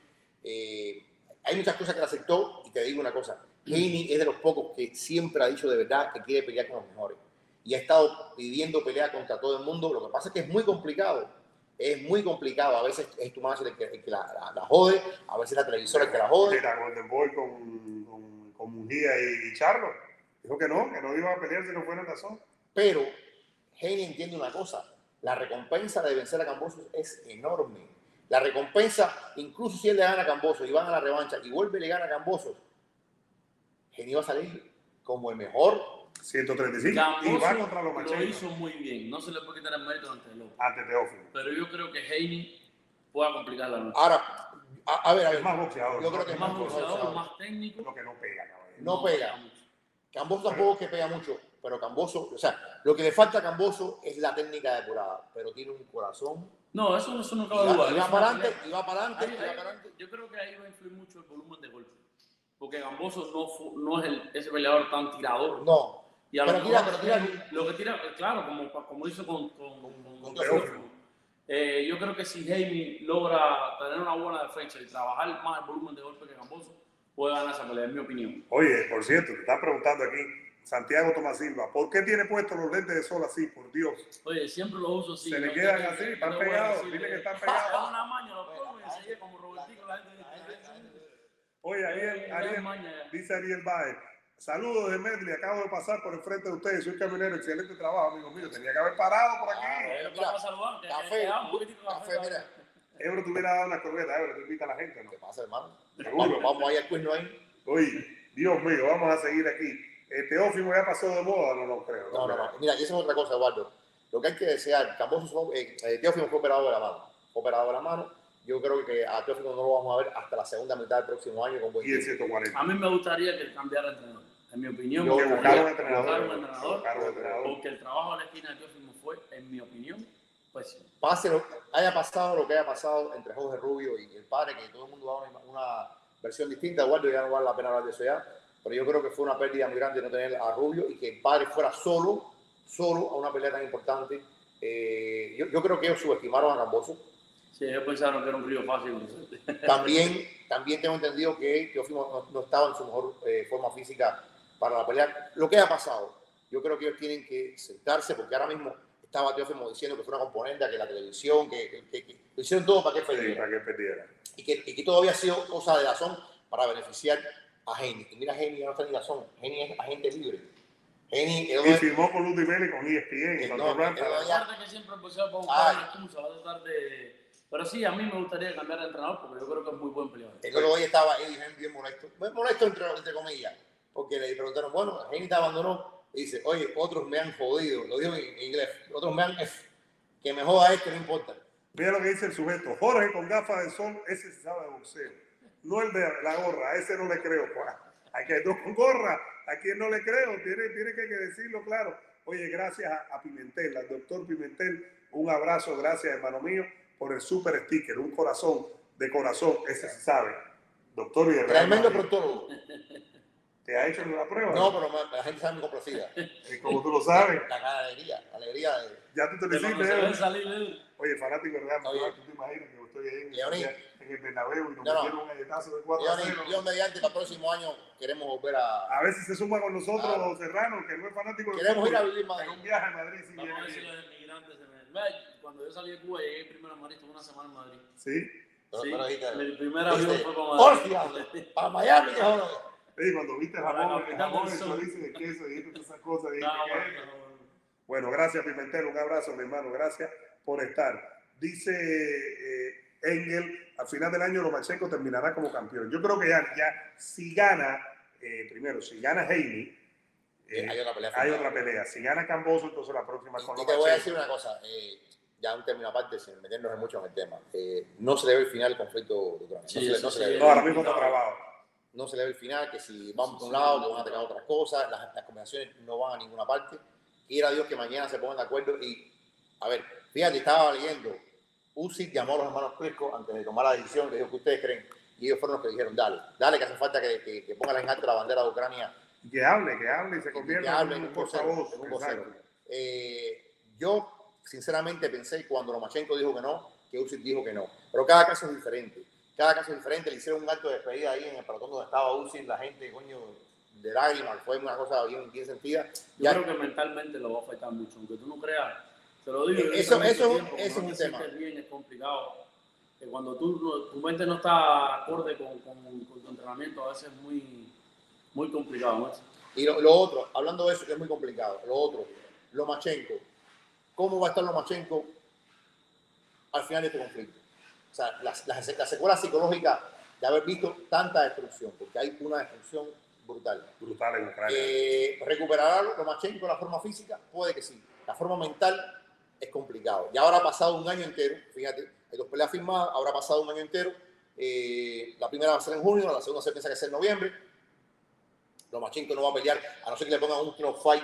Eh, hay muchas cosas que él aceptó y te digo una cosa, Haney es de los pocos que siempre ha dicho de verdad que quiere pelear con los mejores y ha estado pidiendo pelea contra todo el mundo. Lo que pasa es que es muy complicado, es muy complicado. A veces es tu manager el que, el que la, la- la jode, a veces la televisora el que la jode. Era Golden Boy con, con, con y Charlo. Dijo que no, que no iba a pelear si no fuera razón. Pero Haney entiende una cosa, la recompensa de vencer a Cambosos es enorme. La recompensa, incluso si él le gana a Cambosos y van a la revancha y vuelve y le gana a Cambosos, Haney va a salir como el mejor. 135. y va contra lo Lomachenko. hizo muy bien. No se le puede quitar el mérito ante otro. Ante Teófilo. Pero yo creo que Haney pueda complicar la lucha. Ahora, a, a ver, a ver, Es más boxeador. Yo ¿no? creo que Es más boxeador, más técnico. Lo que no pega, caballero. No pega. Camboso tampoco es que pega mucho, pero Camboso, o sea, lo que le falta a Camboso es la técnica depurada, pero tiene un corazón. No, eso, eso no cabe duda. y va para adelante, y va para adelante, yo creo que ahí va a influir mucho el volumen de golpe. Porque Gamboso no, no es el, ese peleador tan tirador. No, Y a pero lo tira, mejor pero tira- Lo que tira, claro, como, como hizo con, con, con, con-. Eh, yo creo que si Jaime logra tener una buena defensa y trabajar más el volumen de golpe que Gamboso, puede ganar esa pelea, en mi opinión. Oye, por cierto, te están preguntando aquí, Santiago Tomás Silva, ¿por qué tiene puestos los lentes de sol así? Por Dios. Oye, siempre lo uso así. Se le quedan ¿Qué- así, están a pegados. Dile que están Es pegados. una maña, los pongo y como Robertico la gente dice. Oye, Ariel, dice Ariel Baez. Saludos de Medley, acabo de pasar por enfrente de ustedes, soy camionero, excelente trabajo, amigo mío. Tenía que haber parado por Ah, aquí. Eh, vamos a saludar, que- que- Café, que da un poquitico de café, mira. Ebro te hubiera dado una correta, Ebro, te invita a la gente, ¿no? ¿Qué pasa, hermano? Seguro. Vamos, vamos ahí al quiz, no hay. Oye, Dios mío, vamos a seguir aquí. Eh, Teófimo ya pasó de moda, no, no creo. No, no, no. Mira, y eso es otra cosa, Eduardo. Lo que hay que desear, Camboso fue, eh, eh, Teófimo fue operado de la mano. Fue operado de la mano. Yo creo que a Teófimo no lo vamos a ver hasta la segunda mitad del próximo año con buen Y el tiempo. 140. A mí me gustaría que cambiara de entrenador. En mi opinión, Yo entrenador. buscar un entrenador, Buscaron entrenador. porque el trabajo de la esquina de Teófimo fue, en mi opinión, pues Pase lo, haya pasado lo que haya pasado entre Jorge Rubio y el padre, que todo el mundo da una, una versión distinta, Eduardo, ya no vale la pena hablar de eso ya. Pero yo creo que fue una pérdida muy grande no tener a Rubio y que el padre fuera solo, solo a una pelea tan importante. Eh, yo, yo creo que ellos subestimaron a Camboso. sí, ellos pensaron que era un río fácil. También, también tengo entendido que Teófimo no, no estaba en su mejor eh, forma física para la pelea. Lo que ha pasado, yo creo que ellos tienen que sentarse porque ahora mismo estaba Teófimo diciendo que fue una componente, que la televisión, que, que- que- que lo hicieron todo para que Sí, perdiera. para que perdiera. Y que, y que todo había sido cosa de razón para beneficiar a Geni. Y mira, Geni ya no está ni razón, Geni es agente libre. Geni, el Y firmó con Luz con ESPN. Eh, con no, ya- que siempre empecé a buscar una excusa, va a tratar de... Pero sí, a mí me gustaría cambiar de entrenador porque yo creo que es muy buen peleador. Creo que hoy estaba Eddie bien molesto. Bien molesto entre, entre comillas. Porque le preguntaron, bueno, Geni te abandonó. Y dice, oye, otros me han jodido. Lo dijo en inglés. Otros me han... Que me joda este, no importa. Mira lo que dice el sujeto. Jorge con gafas de sol, ese se sabe de boxeo. No el de la gorra, a ese no le creo. Juan. Hay que dos con gorra, a quien no le creo, tiene, tiene que decirlo claro. Oye, gracias a, a Pimentel, al doctor Pimentel, un abrazo, gracias hermano mío, por el super sticker, un corazón de corazón, ese se sabe. Doctor y Tremendo proctólogo. ¿Te ha hecho la prueba? No, pero la gente sabe muy complacida. Y como tú lo sabes, La de alegría, la alegría de... ya tú te lo hiciste. ¿eh? él. Oye, fanático Madrid, Oye. tú te imaginas que yo estoy ahí en. En el Bernabéu y nos No, no. metieron un galletazo de 4 a Yo, 0. yo mediante para el próximo año queremos volver a... A ver si se suma con nosotros Claro. los serranos, que no es fanático de Queremos ir a vivir Madrid. En un viaje a Madrid, si Vamos a ver si los inmigrantes se me... Cuando yo salí de Cuba llegué primero a Madrid, estuve una semana en Madrid. Sí. Sí, mi primer avión fue para "Hostia, para Miami, que joder". Sí, cuando viste jamón, el jamón, el chorizo y el queso, dijiste todas esas cosas. No, bueno, no, Bueno, gracias Pimentel, un abrazo mi hermano, gracias por estar. Dice eh, Engel, al final del año Lomachenko terminará como campeón. Yo creo que ya, ya si gana, eh, primero, si gana Heini, eh, hay otra pelea. hay otra pelea. Si gana Camboso, entonces la próxima con Y, y te voy a Lomachenko. decir una cosa, eh, ya un término aparte, sin meternos en mucho en el tema. Eh, no se le ve el final del conflicto de Ucrania. Sí, no, eso no sí. No, ahora mismo está trabado. no se le ve el final, que si van por un lado, que van a atacar otras cosas, las, las combinaciones no van a ninguna parte. Quiera Dios que mañana se pongan de acuerdo y, a ver, fíjate, estaba leyendo, Usyk llamó a los hermanos Crisco antes de tomar la decisión, le dijo que ustedes creen, y ellos fueron los que dijeron, dale, dale que hace falta que, que, que pongan en alto la bandera de Ucrania Que hable, que hable y se convierta en un vocero, en un vocero. Eh, yo, sinceramente, pensé cuando Lomachenko dijo que no, que Usyk dijo que no. Pero cada caso es diferente. Cada caso es diferente. Le hicieron un acto de despedida ahí en el pelotón donde estaba Usyk, la gente, coño, de lágrimas. Fue una cosa bien, bien sentida. Yo Ya- creo que mentalmente lo va a afectar mucho, aunque tú no creas. Te lo digo. yo Eso- eso- tiempo, eso es un te tema. bien es complicado. Que cuando tú, tu mente no está acorde con, con- con tu entrenamiento, a veces es muy, muy complicado. ¿no? Y lo, lo otro, hablando de eso, que es muy complicado. Lo otro, Lomachenko. ¿Cómo va a estar Lomachenko al final de este conflicto? O sea, la, la, la secuela psicológica de haber visto tanta destrucción, porque hay una destrucción brutal. Brutal en Ucrania. Eh, ¿Recuperará Lomachenko la forma física? Puede que sí. La forma mental es complicado. Ya ahora ha pasado un año entero, fíjate, hay dos peleas firmadas, ahora ha pasado un año entero. Eh, la primera va a ser en junio, la segunda se piensa que es en noviembre. Lomachenko no va a pelear, a no ser que le pongan un turno fight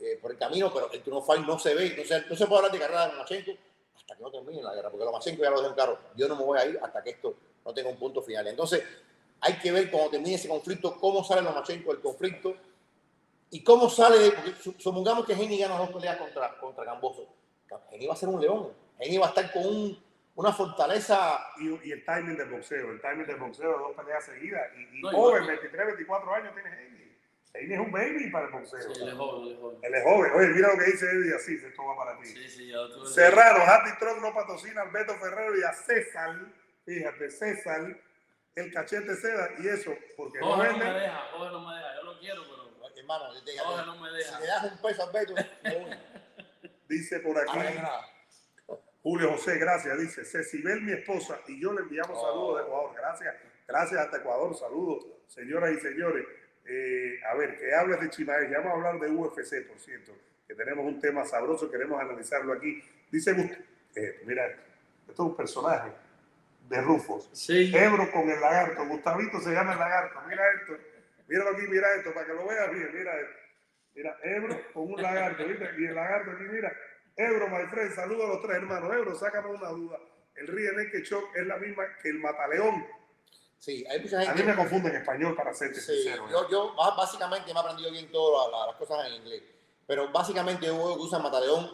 eh, por el camino, pero el turno fight no se ve, se, no se puede hablar de carrera de Lomachenko hasta que no termine la guerra, porque Lomachenko ya lo dejó en claro, yo no me voy a ir hasta que esto no tenga un punto final. Entonces, hay que ver cuando termine ese conflicto, cómo sale Lomachenko del conflicto y cómo sale, porque su- supongamos que Geni gana dos peleas contra, contra Camboso. Geni va a ser un león, Geni va a estar con un- una fortaleza Y, y el timing del boxeo, el timing del boxeo de dos peleas seguidas. Y, y No, joven, igual. 23, 24 años tiene Heini. Heini es un baby para el boxeo. Sí, él es joven, él es joven. Él es joven. Oye, mira lo que dice Eddie así, esto va para ti. Sí, sí, Serrano, Hattie Truck no patrocina a Alberto Ferrero y a César, fíjate, César, el cachete seda y eso, porque no Jorge no me vende. deja, Jorge no me deja. Yo lo quiero, pero hermano, yo te digo, no me si deja. le das un peso al Beto, Dice por aquí Julio José, gracias. Dice Cecibel, mi esposa, y yo le enviamos Oh. saludos de Ecuador. Gracias, gracias hasta Ecuador. Saludos, señoras y señores. Eh, a ver, que hables de Chimaez. Ya vamos a hablar de UFC, por cierto, que tenemos un tema sabroso, queremos analizarlo aquí. Dice eh, mira, esto esto es un personaje de Rufos. Sí. Ebro con el lagarto. Gustavito se llama el lagarto. Mira esto. Míralo aquí, mira esto, para que lo veas bien. Mira esto. Mira, Ebro con un lagarto. ¿viste? Y el lagarto aquí, mira. Ebro, my friend, saludo a los tres hermanos. Ebro, sácame una duda. El Río Shock es la misma que el Mataleón. Sí, hay mucha A mí gente. me confunde en español para serte Sí, sincero. ¿eh? yo, yo ba- básicamente me he aprendido bien todas las, las cosas en inglés. Pero básicamente yo usan Mataleón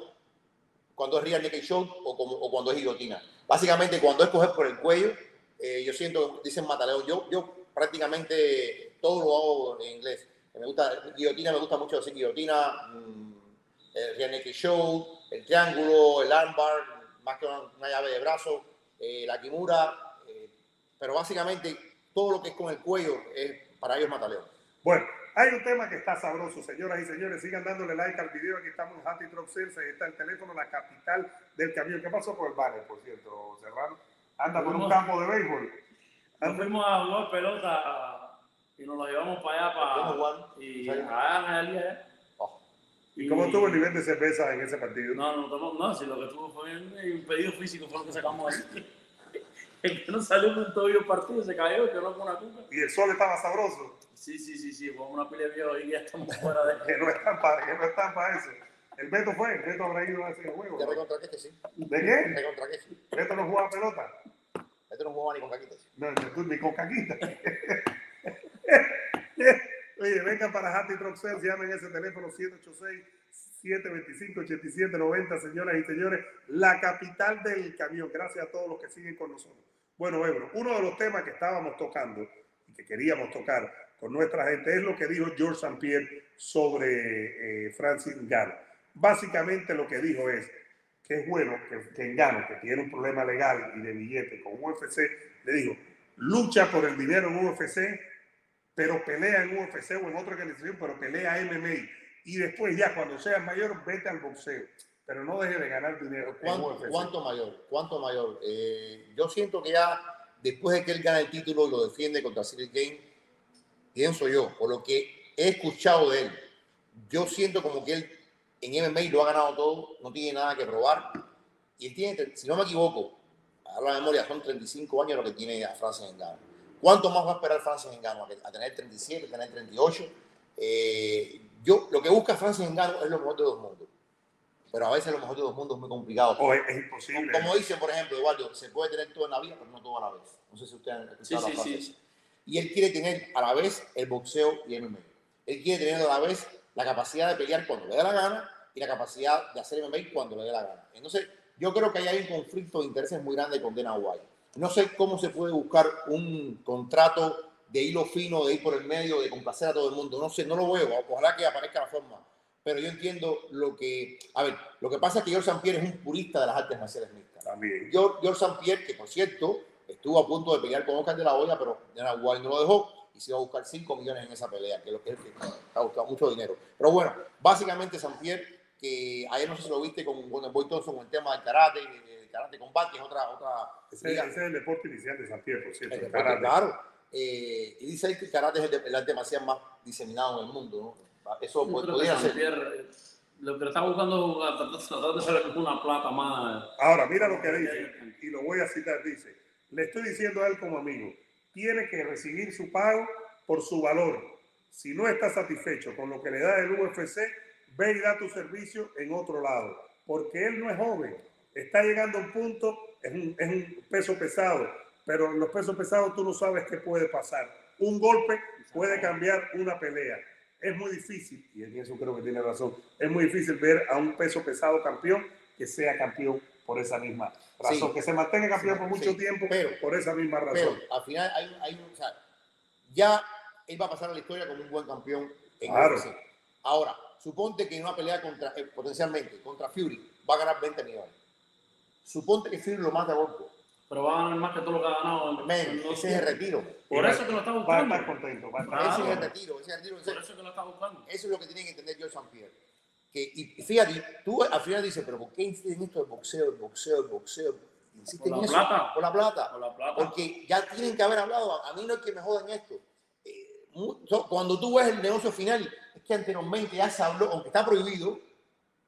cuando es Real Naked Show o, como, o cuando es guillotina. Básicamente cuando es coger por el cuello, eh, yo siento que dicen Mataleón. Yo, yo prácticamente todo lo hago en inglés. Me gusta, guillotina me gusta mucho decir guillotina, mm, el Real Naked Show, el triángulo, el armbar, más que una, una llave de brazo, eh, la kimura, eh, pero básicamente todo lo que es con el cuello es para ellos mataleón. Bueno, hay un tema que está sabroso, señoras y señores. Sigan dándole like al video. Aquí estamos en Hattie Truck Sales. Ahí está el teléfono, la capital del camión. ¿Qué pasó con el banner, por cierto, Serrano? Anda por un campo de béisbol. Nos fuimos a jugar pelota y nos lo llevamos para allá. Para, y allá en el ¿Y cómo estuvo el nivel de cerveza en ese partido? No, no, no, no si lo que tuvo fue un pedido físico, fue lo que sacamos ahí. el que no salió con todo el partido se cayó, quedó con una cuca. ¿Y el sol estaba sabroso? Sí, sí, sí, sí, fue una pila de viejo y ya estamos fuera de... que no están para, no están para eso. El Beto fue, el Beto habrá ido a ese juego. Ya me contra que sí. ¿De qué? Me contra que sí. Beto no jugaba pelota. Beto no jugaba ni con caquitas. No, ni con caquitas. Oye, vengan para Hattie Truck Sales, llamen ese teléfono 786-725-8790, señoras y señores, la capital del camión. Gracias a todos los que siguen con nosotros. Bueno, Ebro, uno de los temas que estábamos tocando y que queríamos tocar con nuestra gente es lo que dijo George St. Pierre sobre eh, Francis Ngannou. Básicamente lo que dijo es que es bueno que, que Ngannou, que tiene un problema legal y de billete con UFC, le dijo, lucha por el dinero en UFC, pero pelea en UFC o en otra organización, pero pelea MMA. Y después ya cuando seas mayor, vete al boxeo. Pero no deje de ganar dinero. ¿Cuánto, ¿cuánto mayor? ¿Cuánto mayor? Eh, yo siento que ya después de que él gana el título y lo defiende contra Cyril Game, pienso yo, por lo que he escuchado de él, yo siento como que él en MMA lo ha ganado todo, no tiene nada que probar. Y él tiene, si no me equivoco, a la memoria, son 35 años lo que tiene a Francia en Gano. ¿Cuánto más va a esperar Francia en Gano? A tener 37, a tener 38. Eh, yo, lo que busca Francia en Gano es lo mejor de dos mundos. Pero a veces lo mejor de dos mundos es muy complicado. O es, imposible. Como, dicen, por ejemplo, Eduardo, se puede tener todo en la vida, pero no todo a la vez. No sé si ustedes han escuchado sí, sí, sí. Y él quiere tener a la vez el boxeo y el MMA. Él quiere tener a la vez la capacidad de pelear cuando le dé la gana y la capacidad de hacer MMA cuando le dé la gana. Entonces, yo creo que ahí hay un conflicto de intereses muy grande con Dana White. No sé cómo se puede buscar un contrato de hilo fino, de ir por el medio, de complacer a todo el mundo. No sé, no lo veo. Ojalá que aparezca la forma. Pero yo entiendo lo que... A ver, lo que pasa es que George St. Pierre es un purista de las artes marciales mixtas. También. George, George St. Pierre, que por cierto, estuvo a punto de pelear con Oscar de la Hoya, pero Dana White no lo dejó y se iba a buscar 5 millones en esa pelea, que es lo que, es que ha gustado mucho dinero. Pero bueno, básicamente St. Pierre que ayer no sé si lo viste con, con el Boy Thompson con el tema del karate, el karate combate, que es otra... otra ese, ese, es el deporte inicial de San Pierre, por cierto. El el karate. Claro. Eh, y dice ahí que el karate es el, el arte marcial más diseminado en el mundo, ¿no? Eso Yo podría ser. Pierre, lo que está buscando es tratar de hacer una plata más. Ahora, mira lo que dice, y lo voy a citar, dice, le estoy diciendo a él como amigo, tiene que recibir su pago por su valor. Si no está satisfecho con lo que le da el UFC, ve y da tu servicio en otro lado, porque él no es joven, está llegando a un punto, es un, es un peso pesado, pero en los pesos pesados tú no sabes qué puede pasar. Un golpe puede cambiar una pelea. Es muy difícil, y en eso creo que tiene razón, es muy difícil ver a un peso pesado campeón que sea campeón por esa misma razón, Sí. que se mantenga campeón Sí, por mucho sí, tiempo pero- por esa misma Pero razón. al final hay, hay un- o sea, ya él va a pasar a la historia como un buen campeón en Claro. Ahora, suponte que en una pelea contra, eh, potencialmente contra Fury va a ganar 20 millones. Suponte que Fury lo mata a golpe. Pero va a ganar más que todo lo que ha ganado. Men, ese es el retiro. Por eso que lo está Va a buscando. estar contento. Va a estar Claro. Ese es el contento. retiro. Ese es el retiro. Por eso que lo está buscando. Eso es lo que tiene que entender George St. Pierre. Que, y fíjate, tú al final dices, pero ¿por qué insisten en esto del boxeo, el boxeo, el boxeo? Insisten Por la en eso. plata. Por la plata. Por la plata. Porque ya tienen que haber hablado. A mí no es que me jodan esto. Cuando tú ves el negocio final, es que anteriormente ya se habló, aunque está prohibido, o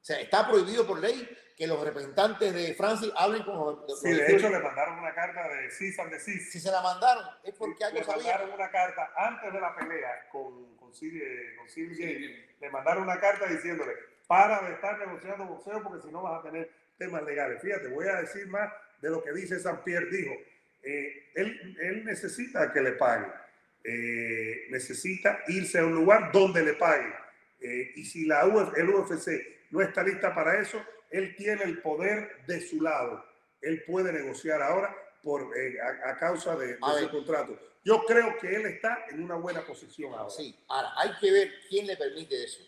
sea, está prohibido por ley que los representantes de Francia hablen con los. los- Sí, de hecho le mandaron una carta de CIS and desist. si se la mandaron, es porque algo le mandaron una carta antes de la pelea con, con Cyril, con Cyril Gane. Le mandaron una carta diciéndole, para de estar negociando boxeo porque si no vas a tener temas legales. Fíjate, voy a decir más de lo que dice San Pierre. Dijo, eh, él, él necesita que le paguen. Eh, necesita irse a un lugar donde le paguen. Eh, y si la Uf- el UFC no está lista para eso, él tiene el poder de su lado. Él puede negociar ahora por, eh, a, a causa de, de su contrato. Yo creo que él está en una buena posición ahora. Sí, ahora hay que ver quién le permite eso.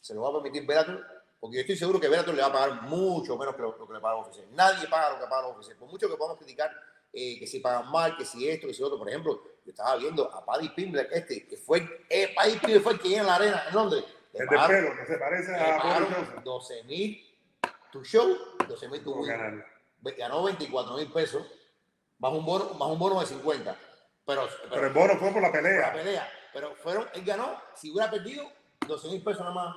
¿Se lo va a permitir Bellator? Porque yo estoy seguro que Bellator le va a pagar mucho menos que lo, lo que le paga UFC. Nadie paga lo que paga UFC. Por mucho que podamos criticar eh, que si pagan mal, que si esto, que si otro. Por ejemplo, yo estaba viendo a Paddy Pimble, este, que fue, eh, Paddy Pimble fue el que llegó en la arena en. Le El de pelo, que se parece a Boris pagaron Johnson. 12 mil tu show, 12 mil tu win. Ganó 24 mil pesos, más un bono, más un bono de 50. Pero, Pero pero el bono fue por la la pelea. pelea, pero fueron, él ganó, si hubiera perdido, 12 mil pesos nada más.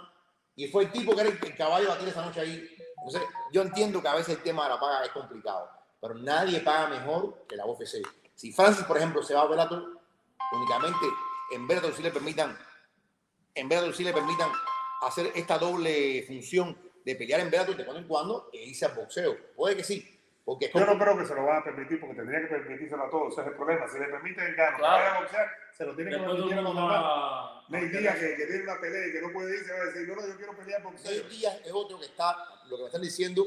Y fue el tipo que era el, el caballo a esa noche ahí. Entonces, yo entiendo que a veces el tema de la paga es complicado, pero nadie paga mejor que la UFC. Si Francis, por ejemplo, se va a Bellator, únicamente en Bellator sí le permitan, en Bellator sí le permitan hacer esta doble función de pelear en Bellator de cuando en cuando e irse al boxeo. Puede que sí, porque Yo no creo que se lo van a permitir porque tendría que permitírselo a todos. Ese es el problema. Si le permiten el gano, Claro. vaya a boxear, se lo tiene que permitir a los demás. Ney Díaz, que, que tiene una pelea y que no puede ir, se va a decir, no, no, yo quiero pelear boxeo. Ney Díaz es otro que está, lo que me están diciendo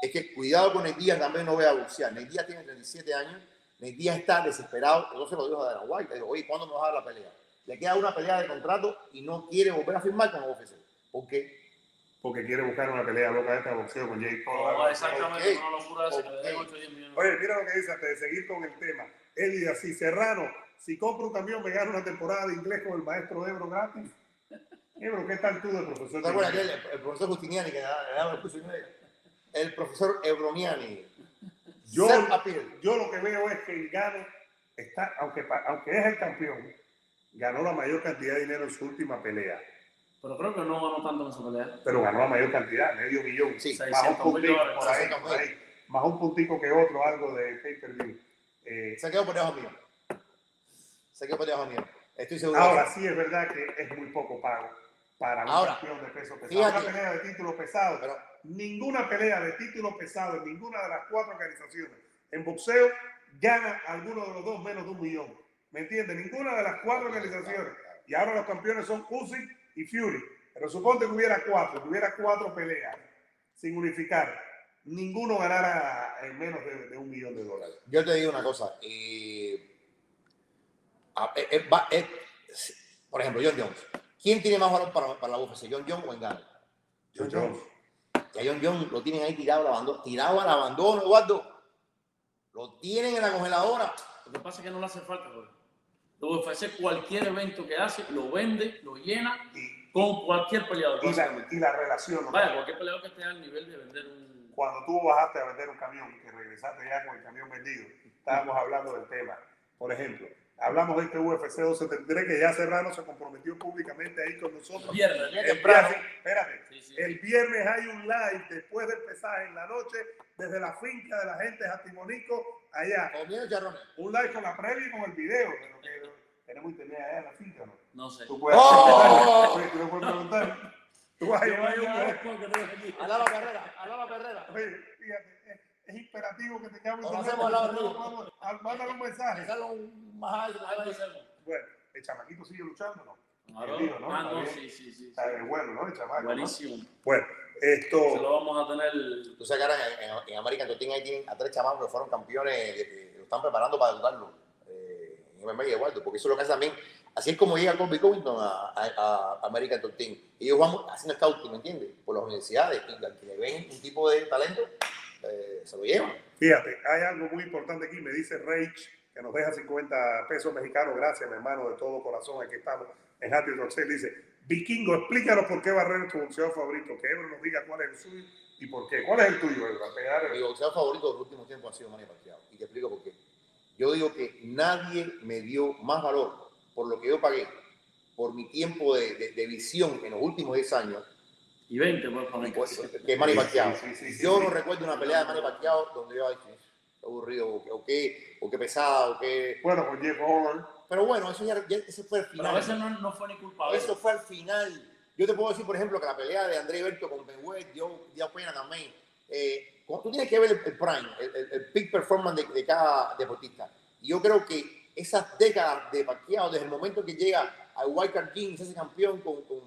es que cuidado con Ney Díaz, también no voy a boxear. Ney Díaz tiene 37 años, Ney Díaz está desesperado, yo se lo dijo a Dana White, le dijo, oye, ¿cuándo me vas a dar la pelea? Le queda una pelea de contrato y no quiere volver a firmar con UFC. Porque Porque quiere buscar una pelea loca esta de boxeo con Jake Paul. No, exactamente, Ok. una locura esa que le den Ok. 8 o 10 millones. Oye, mira lo que dice antes de seguir con el tema. Él dice así, Serrano, si compro un camión me gano una temporada de inglés con el maestro Ebro gratis. Ebro, ¿qué tal tú de profesor? ¿te acuerdas el, el profesor Justiniani que le daba el curso? El profesor Ebroniani. Yo-. Yo lo que veo es que el Gano está, aunque, aunque es el campeón, ganó la mayor cantidad de dinero en su última pelea. Pero creo que no ganó tanto en esa pelea. Pero ganó la mayor cantidad, medio millón. Sí, más un 600 mil puntico dólares, por ahí, 600 por ahí. Más un puntico que otro, algo de pay-per-view. Eh, Se quedó por debajo mío. Se quedó por debajo mío. Estoy seguro. ahora sí es verdad que es muy poco pago para un Ahora, campeón de peso pesado. fíjate. Una pelea de título pesado. Pero ninguna pelea de título pesado en ninguna de las cuatro organizaciones en boxeo gana alguno de los dos menos de un millón. ¿Me entiendes? Ninguna de las cuatro organizaciones. Y ahora los campeones son Usyk y Fury. Pero suponte que hubiera cuatro, que hubiera cuatro peleas sin unificar. Ninguno ganara en menos de, de un millón de dólares. Yo te digo una cosa. eh, a- eh, eh, por ejemplo, John Jones. ¿Quién tiene más valor para, para la UFC? ¿John Jones o Engano? John Jones. Ya John Jones lo tienen ahí tirado al abandono. Tirado al abandono, Eduardo. Lo tienen en la congeladora. Lo que pasa es que no le hace falta, Jorge. Lo UFC, cualquier evento que hace, lo vende, lo llena Y, con cualquier peleador. y la, y la relación. ¿no? Vaya, cualquier peleador que esté al nivel de vender un. cuando tú bajaste a vender un camión y que regresaste ya con el camión vendido, estábamos hablando del tema. Por ejemplo, hablamos de este UFC 273 que ya Serrano se comprometió públicamente ahí con nosotros. Viernes, el temprano. viernes, espérate, Sí, sí. el viernes hay un live después del pesaje en la noche desde la finca de la gente de Jatimonico allá. Un live con la previa y con el video. Pero que tenemos internet allá en la finca, ¿no? No sé. Tú puedes, ¡Oh! Tú puedes preguntar. Tú vas a llevar a Carrera. Oye, fíjate, es, imperativo que tengamos Lo internet, no Mándale un mensaje. Bueno, el chamaquito sigue luchando, ¿no? Claro. Digo, ¿no? Ah, no, sí, sí, sí. Está bien, bueno, ¿no? El chamaco, ¿no? Buenísimo. Bueno, Se esto, lo vamos a tener. Tú sabes que ahora en, en, Top Team ahí tienen a tres chamacos que fueron campeones, eh, eh, lo están preparando para debutarlo eh, en MMA y Eduardo, porque eso es lo que hace también. Así es como llega Colby Covington a, a, a American Top Team. Ellos van haciendo scouting, ¿me entiendes? Por las universidades, que le ven un tipo de talento, eh, se lo llevan. fíjate, hay algo muy importante aquí, me dice Rage, que nos deja 50 pesos mexicanos, gracias, mi hermano, de todo corazón, aquí estamos en Happy Roxel, dice, Vikingo, explícanos por qué Barrera es tu boxeador favorito, que Ebro nos diga cuál es el suyo y por qué. ¿Cuál es el tuyo, Ebro? Mi boxeador favorito de los últimos tiempos ha sido Manny Pacquiao. Y te explico por qué. Yo digo que nadie me dio más valor por lo que yo pagué, por mi tiempo de, de- de visión en los últimos 10 años, Y 20, pues, para mí. pues, que Manny Pacquiao. sí, sí, sí, yo sí. no recuerdo una pelea de Manny Pacquiao donde yo, ay, qué aburrido, o qué, o qué, o qué pesado, o qué... Bueno, con Jeff Horn, Pero bueno, eso ya, ya- ese fue el Pero a final. veces no, no fue ni culpa de Eso fue al final. Yo te puedo decir, por ejemplo, que la pelea de André Berto con Ben Wade dio, dio pena también. Eh, tú tienes que ver el, el prime, el, el- el peak performance de, de cada deportista. Y yo creo que esas décadas de Pacquiao, desde el momento que llega al White Card King, se hace campeón con, con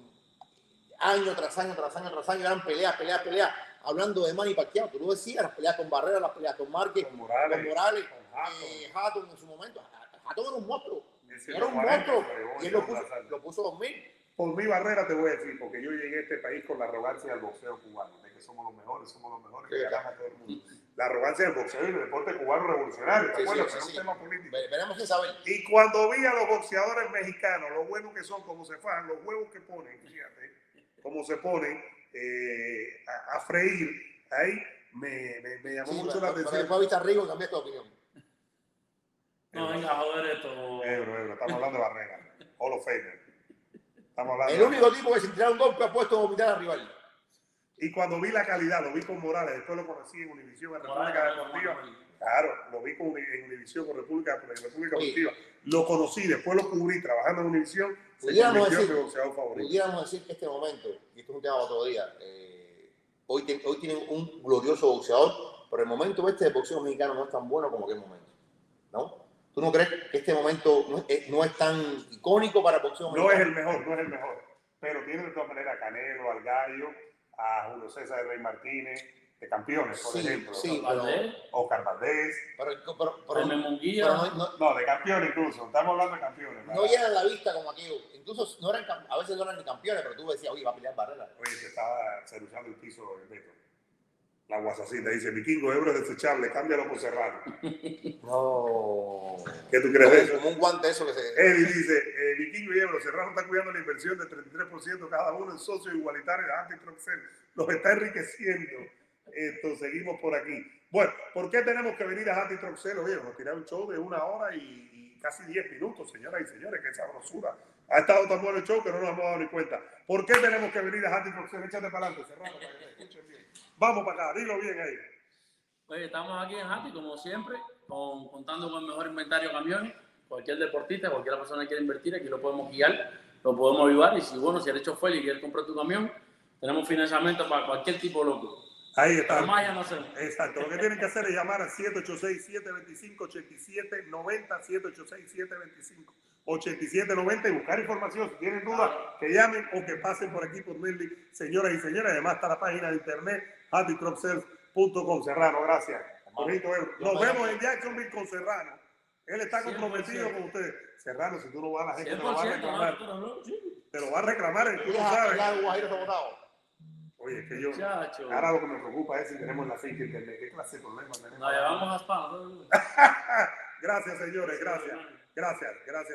año tras año, tras año, tras año, eran peleas, peleas, peleas, hablando de Manny Pacquiao. Tú lo decías, las peleas con Barrera, las peleas con Márquez, con con Morales, Morales, con Hatton. eh, Hatton en su momento. Hatton era un monstruo. Era un 40, monstruo. Y él lo puso, lo puso 2000. Por mi barrera te voy a decir, porque yo llegué a este país con la arrogancia del boxeo cubano, de que somos los mejores, somos los mejores, que Sí, ganan a todo el mundo. la arrogancia del boxeo y el deporte cubano revolucionario. ¿Te Sí, acuerdas? sí, Que un tema político. Ve- Veremos quién sabe. Y cuando vi a los boxeadores mexicanos, lo buenos que son, como se fajan, los huevos que ponen, fíjate, cómo se ponen eh, a, a freír, ahí me, me, me llamó Sí, mucho pero- la pero atención. después viste a Rigo cambiaste de opinión. No, venga a joder esto. Ebro, Ebro, estamos hablando de Barrera, Hall of Famer. Estamos hablando El de- único tipo que sin tirar un golpe ha puesto a vomitar al rival. Y cuando vi la calidad, lo vi con Morales, después lo conocí en Univisión, en República Deportiva. Claro, lo vi con, en Univisión con República, en República. Deportiva. Lo conocí, después lo cubrí trabajando en Univisión. Se Pudiéramos decir- mi boxeador favorito. Pudiéramos decir que este momento, y esto es un tema para otro día, eh, hoy, te- hoy tienen un glorioso boxeador, pero el momento este de boxeo mexicano no es tan bueno como aquel momento. ¿No? ¿Tú no crees que este momento no es, no es tan icónico para el boxeo No es mexicano? el mejor, no es el mejor. Pero tiene de todas maneras a Canelo, al Gallo, a Julio César Rey Martínez, de campeones, por Sí, ejemplo. sí. ¿no? Valdés, Oscar Valdés. Pero, pero- pero- pero no, no- No, de campeones incluso. Estamos hablando de campeones. no llenan la vista como aquello. Incluso no eran, a veces no eran ni campeones, pero tú decías, oye, va a pelear Barrera. Oye, se estaba ceruzando el piso el Beto. La guasacita dice, vikingo, euro es desechable, cámbialo por Serrano. No. ¿Qué tú crees de eso? como un guante eso que se... Eddie dice, eh, Vikingo y Ebro, Serrano está cuidando la inversión de 33% cada uno en socios igualitarios de Antitroxel. Los está enriqueciendo. Entonces, seguimos por aquí. Bueno, ¿por qué tenemos que venir a Antitroxel? Oye, nos tiraron un show de una hora y, y casi 10 minutos, señoras y señores. Qué sabrosura. Ha estado tan bueno el show que no nos hemos dado ni cuenta. ¿Por qué tenemos que venir a Antitroxel? Échate para adelante, Serrano, para que te escuchen bien. Vamos para acá, dilo bien ahí. Oye, estamos aquí en Hati, como siempre, con- contando con el mejor inventario de camiones. Cualquier deportista, cualquier persona que quiera invertir, aquí lo podemos guiar, lo podemos ayudar. Y si, bueno, si el hecho fue y quieres comprar tu camión, tenemos financiamiento para cualquier tipo de loco. Ahí está. Pero más ya no hacemos. Exacto, lo que tienen que hacer es llamar al 786-725-8790, 786-725-8790 y buscar información. Si tienen dudas, que llamen o que pasen por aquí por Nelly, señoras y señores. Además está la página de internet, happytropsales.com. Serrano, gracias. Bonito, eh. Nos vemos en Jacksonville con Serrano. Él está comprometido 100%. con ustedes. Serrano, si tú no vas, la gente te lo va a 100%, reclamar. Te lo va a reclamar, tú lo sabes. Oye, es que yo... Muchacho. Ahora lo que me preocupa es si tenemos la finca internet. ¿Qué clase de problema tenemos? Nos llevamos a spam. ¿no? Gracias, señores, gracias. Gracias, gracias.